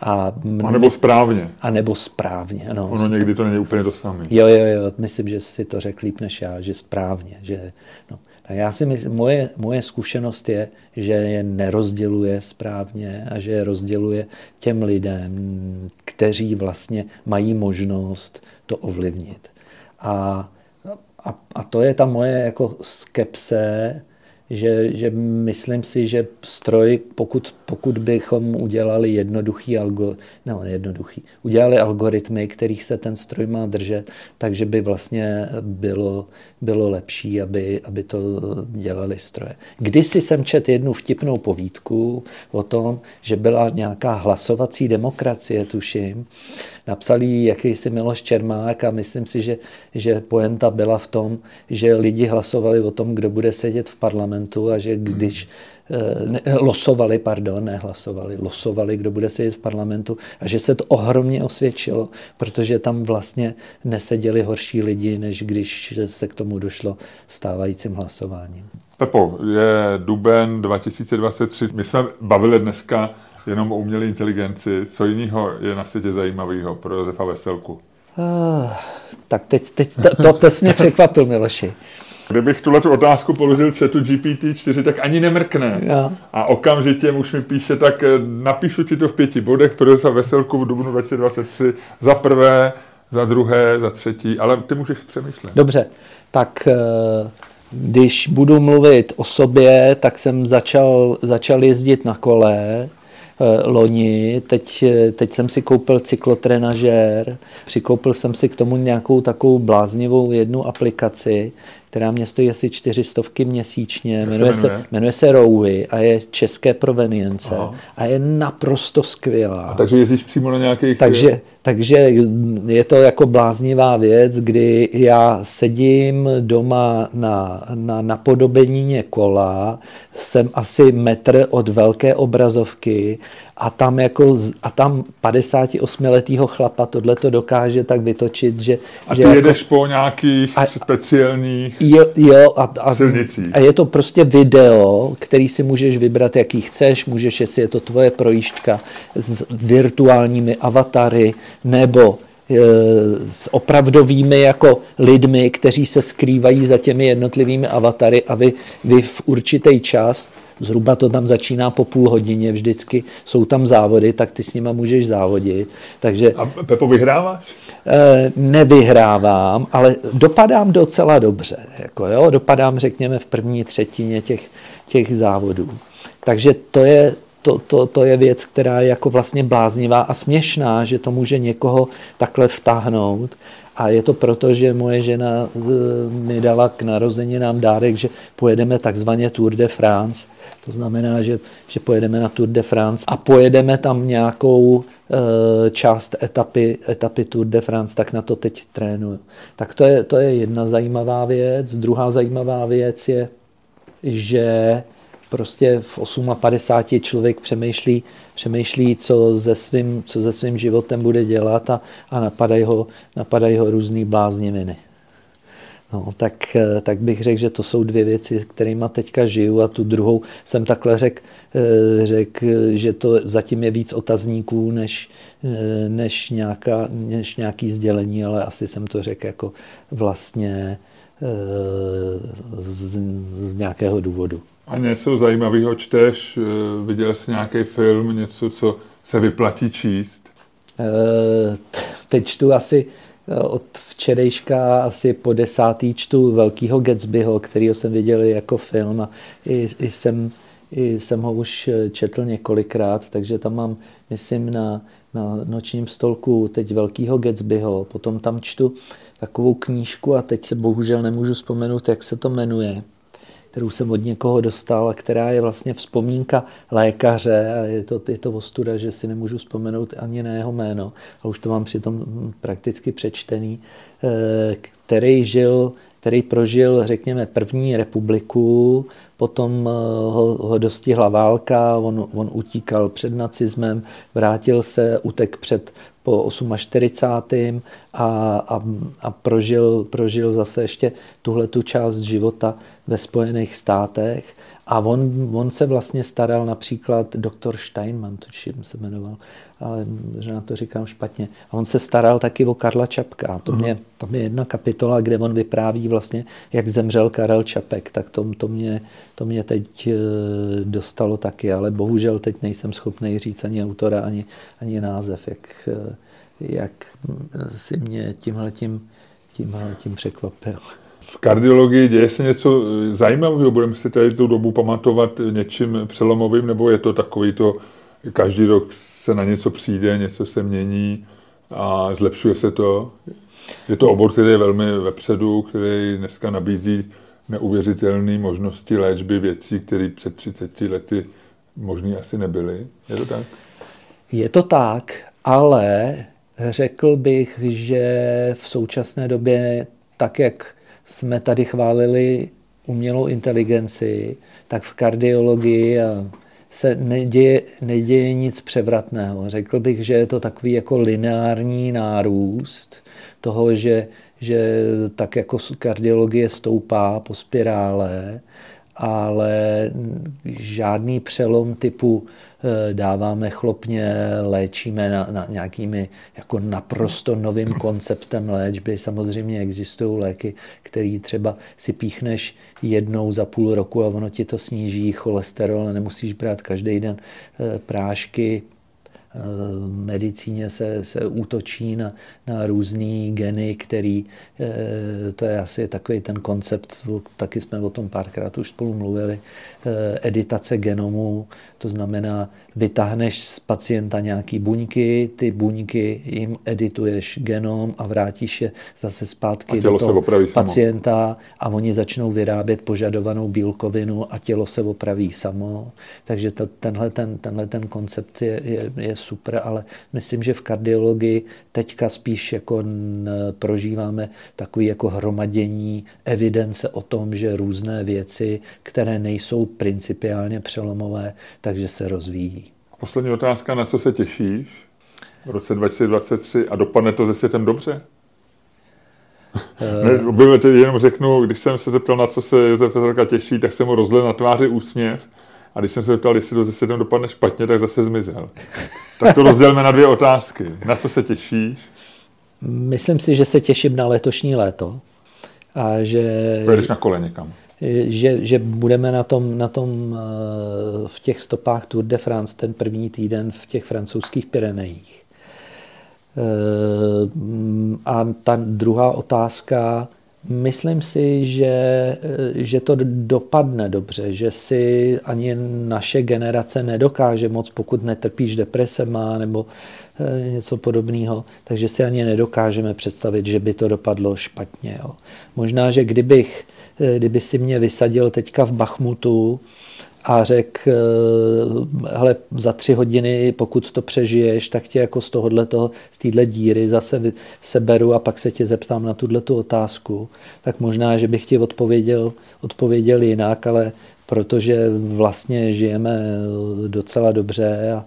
A, a nebo správně. A nebo správně, ano. Ono někdy to není úplně to samé. Jo, jo, jo, myslím, že si to řekl líp než já, že správně. Že, no. Já si myslím, moje, moje zkušenost je, že je nerozděluje správně a že je rozděluje těm lidem, kteří vlastně mají možnost to ovlivnit. A, a, a to je ta moje jako skepse, že, že myslím si, že stroj, pokud, pokud bychom udělali jednoduchý algo, no jednoduchý, udělali algoritmy, kterých se ten stroj má držet, takže by vlastně bylo, bylo lepší, aby, aby to dělali stroje. Kdysi jsem čet jednu vtipnou povídku o tom, že byla nějaká hlasovací demokracie, tuším, napsal jí jakýsi Miloš Čermák a myslím si, že, že poenta byla v tom, že lidi hlasovali o tom, kdo bude sedět v parlamentu a že když eh, ne, losovali, pardon, ne hlasovali, losovali, kdo bude sedět v parlamentu a že se to ohromně osvědčilo, protože tam vlastně neseděli horší lidi, než když se k tomu došlo stávajícím hlasováním. Pepo, je duben 2023. My jsme bavili dneska jenom o umělé inteligenci. Co jiného je na světě zajímavého pro Josefa Veselku? Uh, tak teď, teď to, to, to jsi mě překvapil, Miloši. Kdybych tuhle otázku položil chatu GPT-4, tak ani nemrkne. Ja. A okamžitě už mi píše, tak eh, napíšu ti to v pěti bodech pro Josefa Veselku v dubnu 2023. Za prvé, za druhé, za třetí, ale ty můžeš přemýšlet. Dobře, tak eh, když budu mluvit o sobě, tak jsem začal, začal jezdit na kole, Eh, loni. Teď, teď jsem si koupil cyklotrenažér, přikoupil jsem si k tomu nějakou takovou bláznivou jednu aplikaci, která mě stojí asi čtyřistovky měsíčně, jmenuje se, jmenuje se Rowy a je české provenience Aha. a je naprosto skvělá. A takže jezdíš přímo na nějakých... Takže, takže je to jako bláznivá věc, kdy já sedím doma na, na napodobenině kola, jsem asi metr od velké obrazovky a tam, jako, a tam 58-letýho chlapa tohle to dokáže tak vytočit, že... A ty že jedeš jako, po nějakých a, speciálních jo, jo, a, a. A je to prostě video, který si můžeš vybrat, jaký chceš, můžeš, jestli je to tvoje projížďka s virtuálními avatary, nebo e, s opravdovými jako lidmi, kteří se skrývají za těmi jednotlivými avatary a vy, vy v určitý čas Zhruba to tam začíná po půl hodině vždycky. Jsou tam závody, tak ty s nima můžeš závodit. Takže, A Pepo, vyhráváš? E, nevyhrávám, ale dopadám docela dobře. Jako jo, dopadám, řekněme, v první třetině těch, těch závodů. Takže to je, to, to, to je věc, která je jako vlastně bláznivá a směšná, že to může někoho takhle vtáhnout. A je to proto, že moje žena mi dala k narozeninám dárek, že pojedeme takzvaně Tour de France. To znamená, že, že pojedeme na Tour de France a pojedeme tam nějakou e, část etapy, etapy Tour de France, tak na to teď trénuju. Tak to je, to je jedna zajímavá věc. Druhá zajímavá věc je, že prostě v 58 člověk přemýšlí, přemýšlí co, se svým, co se svým životem bude dělat a, a napadají ho, napadají ho různý blázniviny. No, tak, tak bych řekl, že to jsou dvě věci, kterými teďka žiju a tu druhou jsem takhle řekl, eh, řek, že to zatím je víc otazníků než, eh, než, nějaká, než nějaký sdělení, ale asi jsem to řekl jako vlastně Eh, z, z nějakého důvodu. A něco zajímavého čteš? Eh, viděl jsi nějaký film, něco, co se vyplatí číst? Teď čtu asi od včerejška asi po desátý čtu Velkýho Gatsbyho, kterýho jsem viděl jako film a i, i, jsem, i jsem ho už četl několikrát, takže tam mám, myslím, na, na nočním stolku teď Velkýho Gatsbyho, potom tam čtu takovou knížku a teď se bohužel nemůžu vzpomenout, jak se to jmenuje kterou jsem od někoho dostal a která je vlastně vzpomínka lékaře. A je to, je to ostuda, že si nemůžu vzpomenout ani na jeho jméno. A už to mám přitom prakticky přečtený, eh, který žil který prožil, řekněme, první republiku, potom eh, ho, ho dostihla válka, on, on utíkal před nacismem, vrátil se, utek před po 48. a, a, a prožil, prožil zase ještě tuhle tu část života ve Spojených státech. A on, on se vlastně staral například, doktor Steinman, tuším se jmenoval, ale možná to říkám špatně. A on se staral taky o Karla Čapka. To mě, tam je jedna kapitola, kde on vypráví vlastně, jak zemřel Karel Čapek. Tak to, to, mě, to mě teď eh, dostalo taky, ale bohužel teď nejsem schopný říct ani autora, ani, ani název, jak, eh, jak si mě tímhletím, tímhletím překvapil. V kardiologii děje se něco zajímavého? Budeme si tady tu dobu pamatovat něčím přelomovým, nebo je to takový to, každý rok se na něco přijde, něco se mění a zlepšuje se to? Je to obor, který je velmi vepředu, který dneska nabízí neuvěřitelné možnosti léčby věcí, které před 30 lety možný asi nebyly. Je to tak? Je to tak, ale řekl bych, že v současné době, tak jak jsme tady chválili umělou inteligenci, tak v kardiologii se neděje, neděje nic převratného. Řekl bych, že je to takový jako lineární nárůst toho, že, že tak jako kardiologie stoupá po spirále, ale žádný přelom typu dáváme chlopně, léčíme na, na nějakými jako naprosto novým konceptem léčby. Samozřejmě existují léky, které třeba si píchneš jednou za půl roku a ono ti to sníží cholesterol, nemusíš brát každý den eh, prášky medicíně se, se útočí na, na různé geny, který, eh, to je asi takový ten koncept, taky jsme o tom párkrát už spolu mluvili, eh, editace genomu, to znamená, vytáhneš z pacienta nějaký buňky, ty buňky jim edituješ genom a vrátíš je zase zpátky do toho pacienta samo. a oni začnou vyrábět požadovanou bílkovinu a tělo se opraví samo. Takže to, tenhle, ten, tenhle ten koncept je, je, je super, ale myslím, že v kardiologii teďka spíš jako prožíváme takový jako hromadění evidence o tom, že různé věci, které nejsou principiálně přelomové, takže se rozvíjí. Poslední otázka, na co se těšíš v roce 2023 a dopadne to se světem dobře? ne, tedy jenom řeknu, když jsem se zeptal, na co se Josef Veselka těší, tak jsem mu rozlil na tváři úsměv a když jsem se zeptal, jestli to se světem dopadne špatně, tak zase zmizel. Tak to rozdělme na dvě otázky. Na co se těšíš? Myslím si, že se těším na letošní léto. A že... Pojedeš na kole někam že, že budeme na tom, na tom eh, v těch stopách Tour de France ten první týden v těch francouzských Pyrenejích. Eh, a ta druhá otázka, myslím si, že, eh, že to dopadne dobře, že si ani naše generace nedokáže moc, pokud netrpíš depresema nebo něco podobného, takže si ani nedokážeme představit, že by to dopadlo špatně. Jo. Možná, že kdybych kdyby si mě vysadil teďka v Bachmutu a řekl, eh, hele, za tři hodiny, pokud to přežiješ, tak tě jako z tohohle toho, z téhle díry zase seberu a pak se tě zeptám na tuhle tu otázku, tak možná, že bych ti odpověděl, odpověděl jinak, ale protože vlastně žijeme docela dobře a,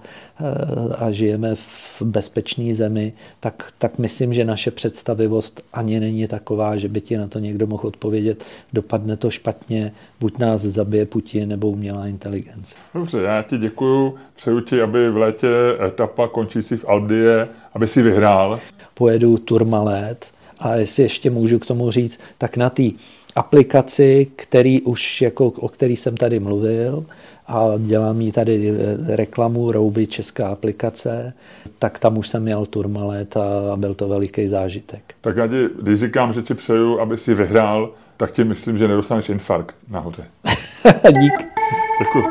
a žijeme v bezpečné zemi, tak, tak myslím, že naše představivost ani není taková, že by ti na to někdo mohl odpovědět, dopadne to špatně, buď nás zabije Putin nebo umělá inteligence. Dobře, já ti děkuju, přeju ti, aby v létě etapa končící v Aldie, aby si vyhrál. Pojedu Turmalet A jestli ještě můžu k tomu říct, tak na té aplikaci, který už jako, o který jsem tady mluvil, a dělám jí tady eh, reklamu Rouby Česká aplikace, tak tam už jsem měl turmalet a byl to veliký zážitek. Tak já ti, když říkám, že ti přeju, aby si vyhrál, tak ti myslím, že nedostaneš infarkt nahoře. Dík. Děkuji.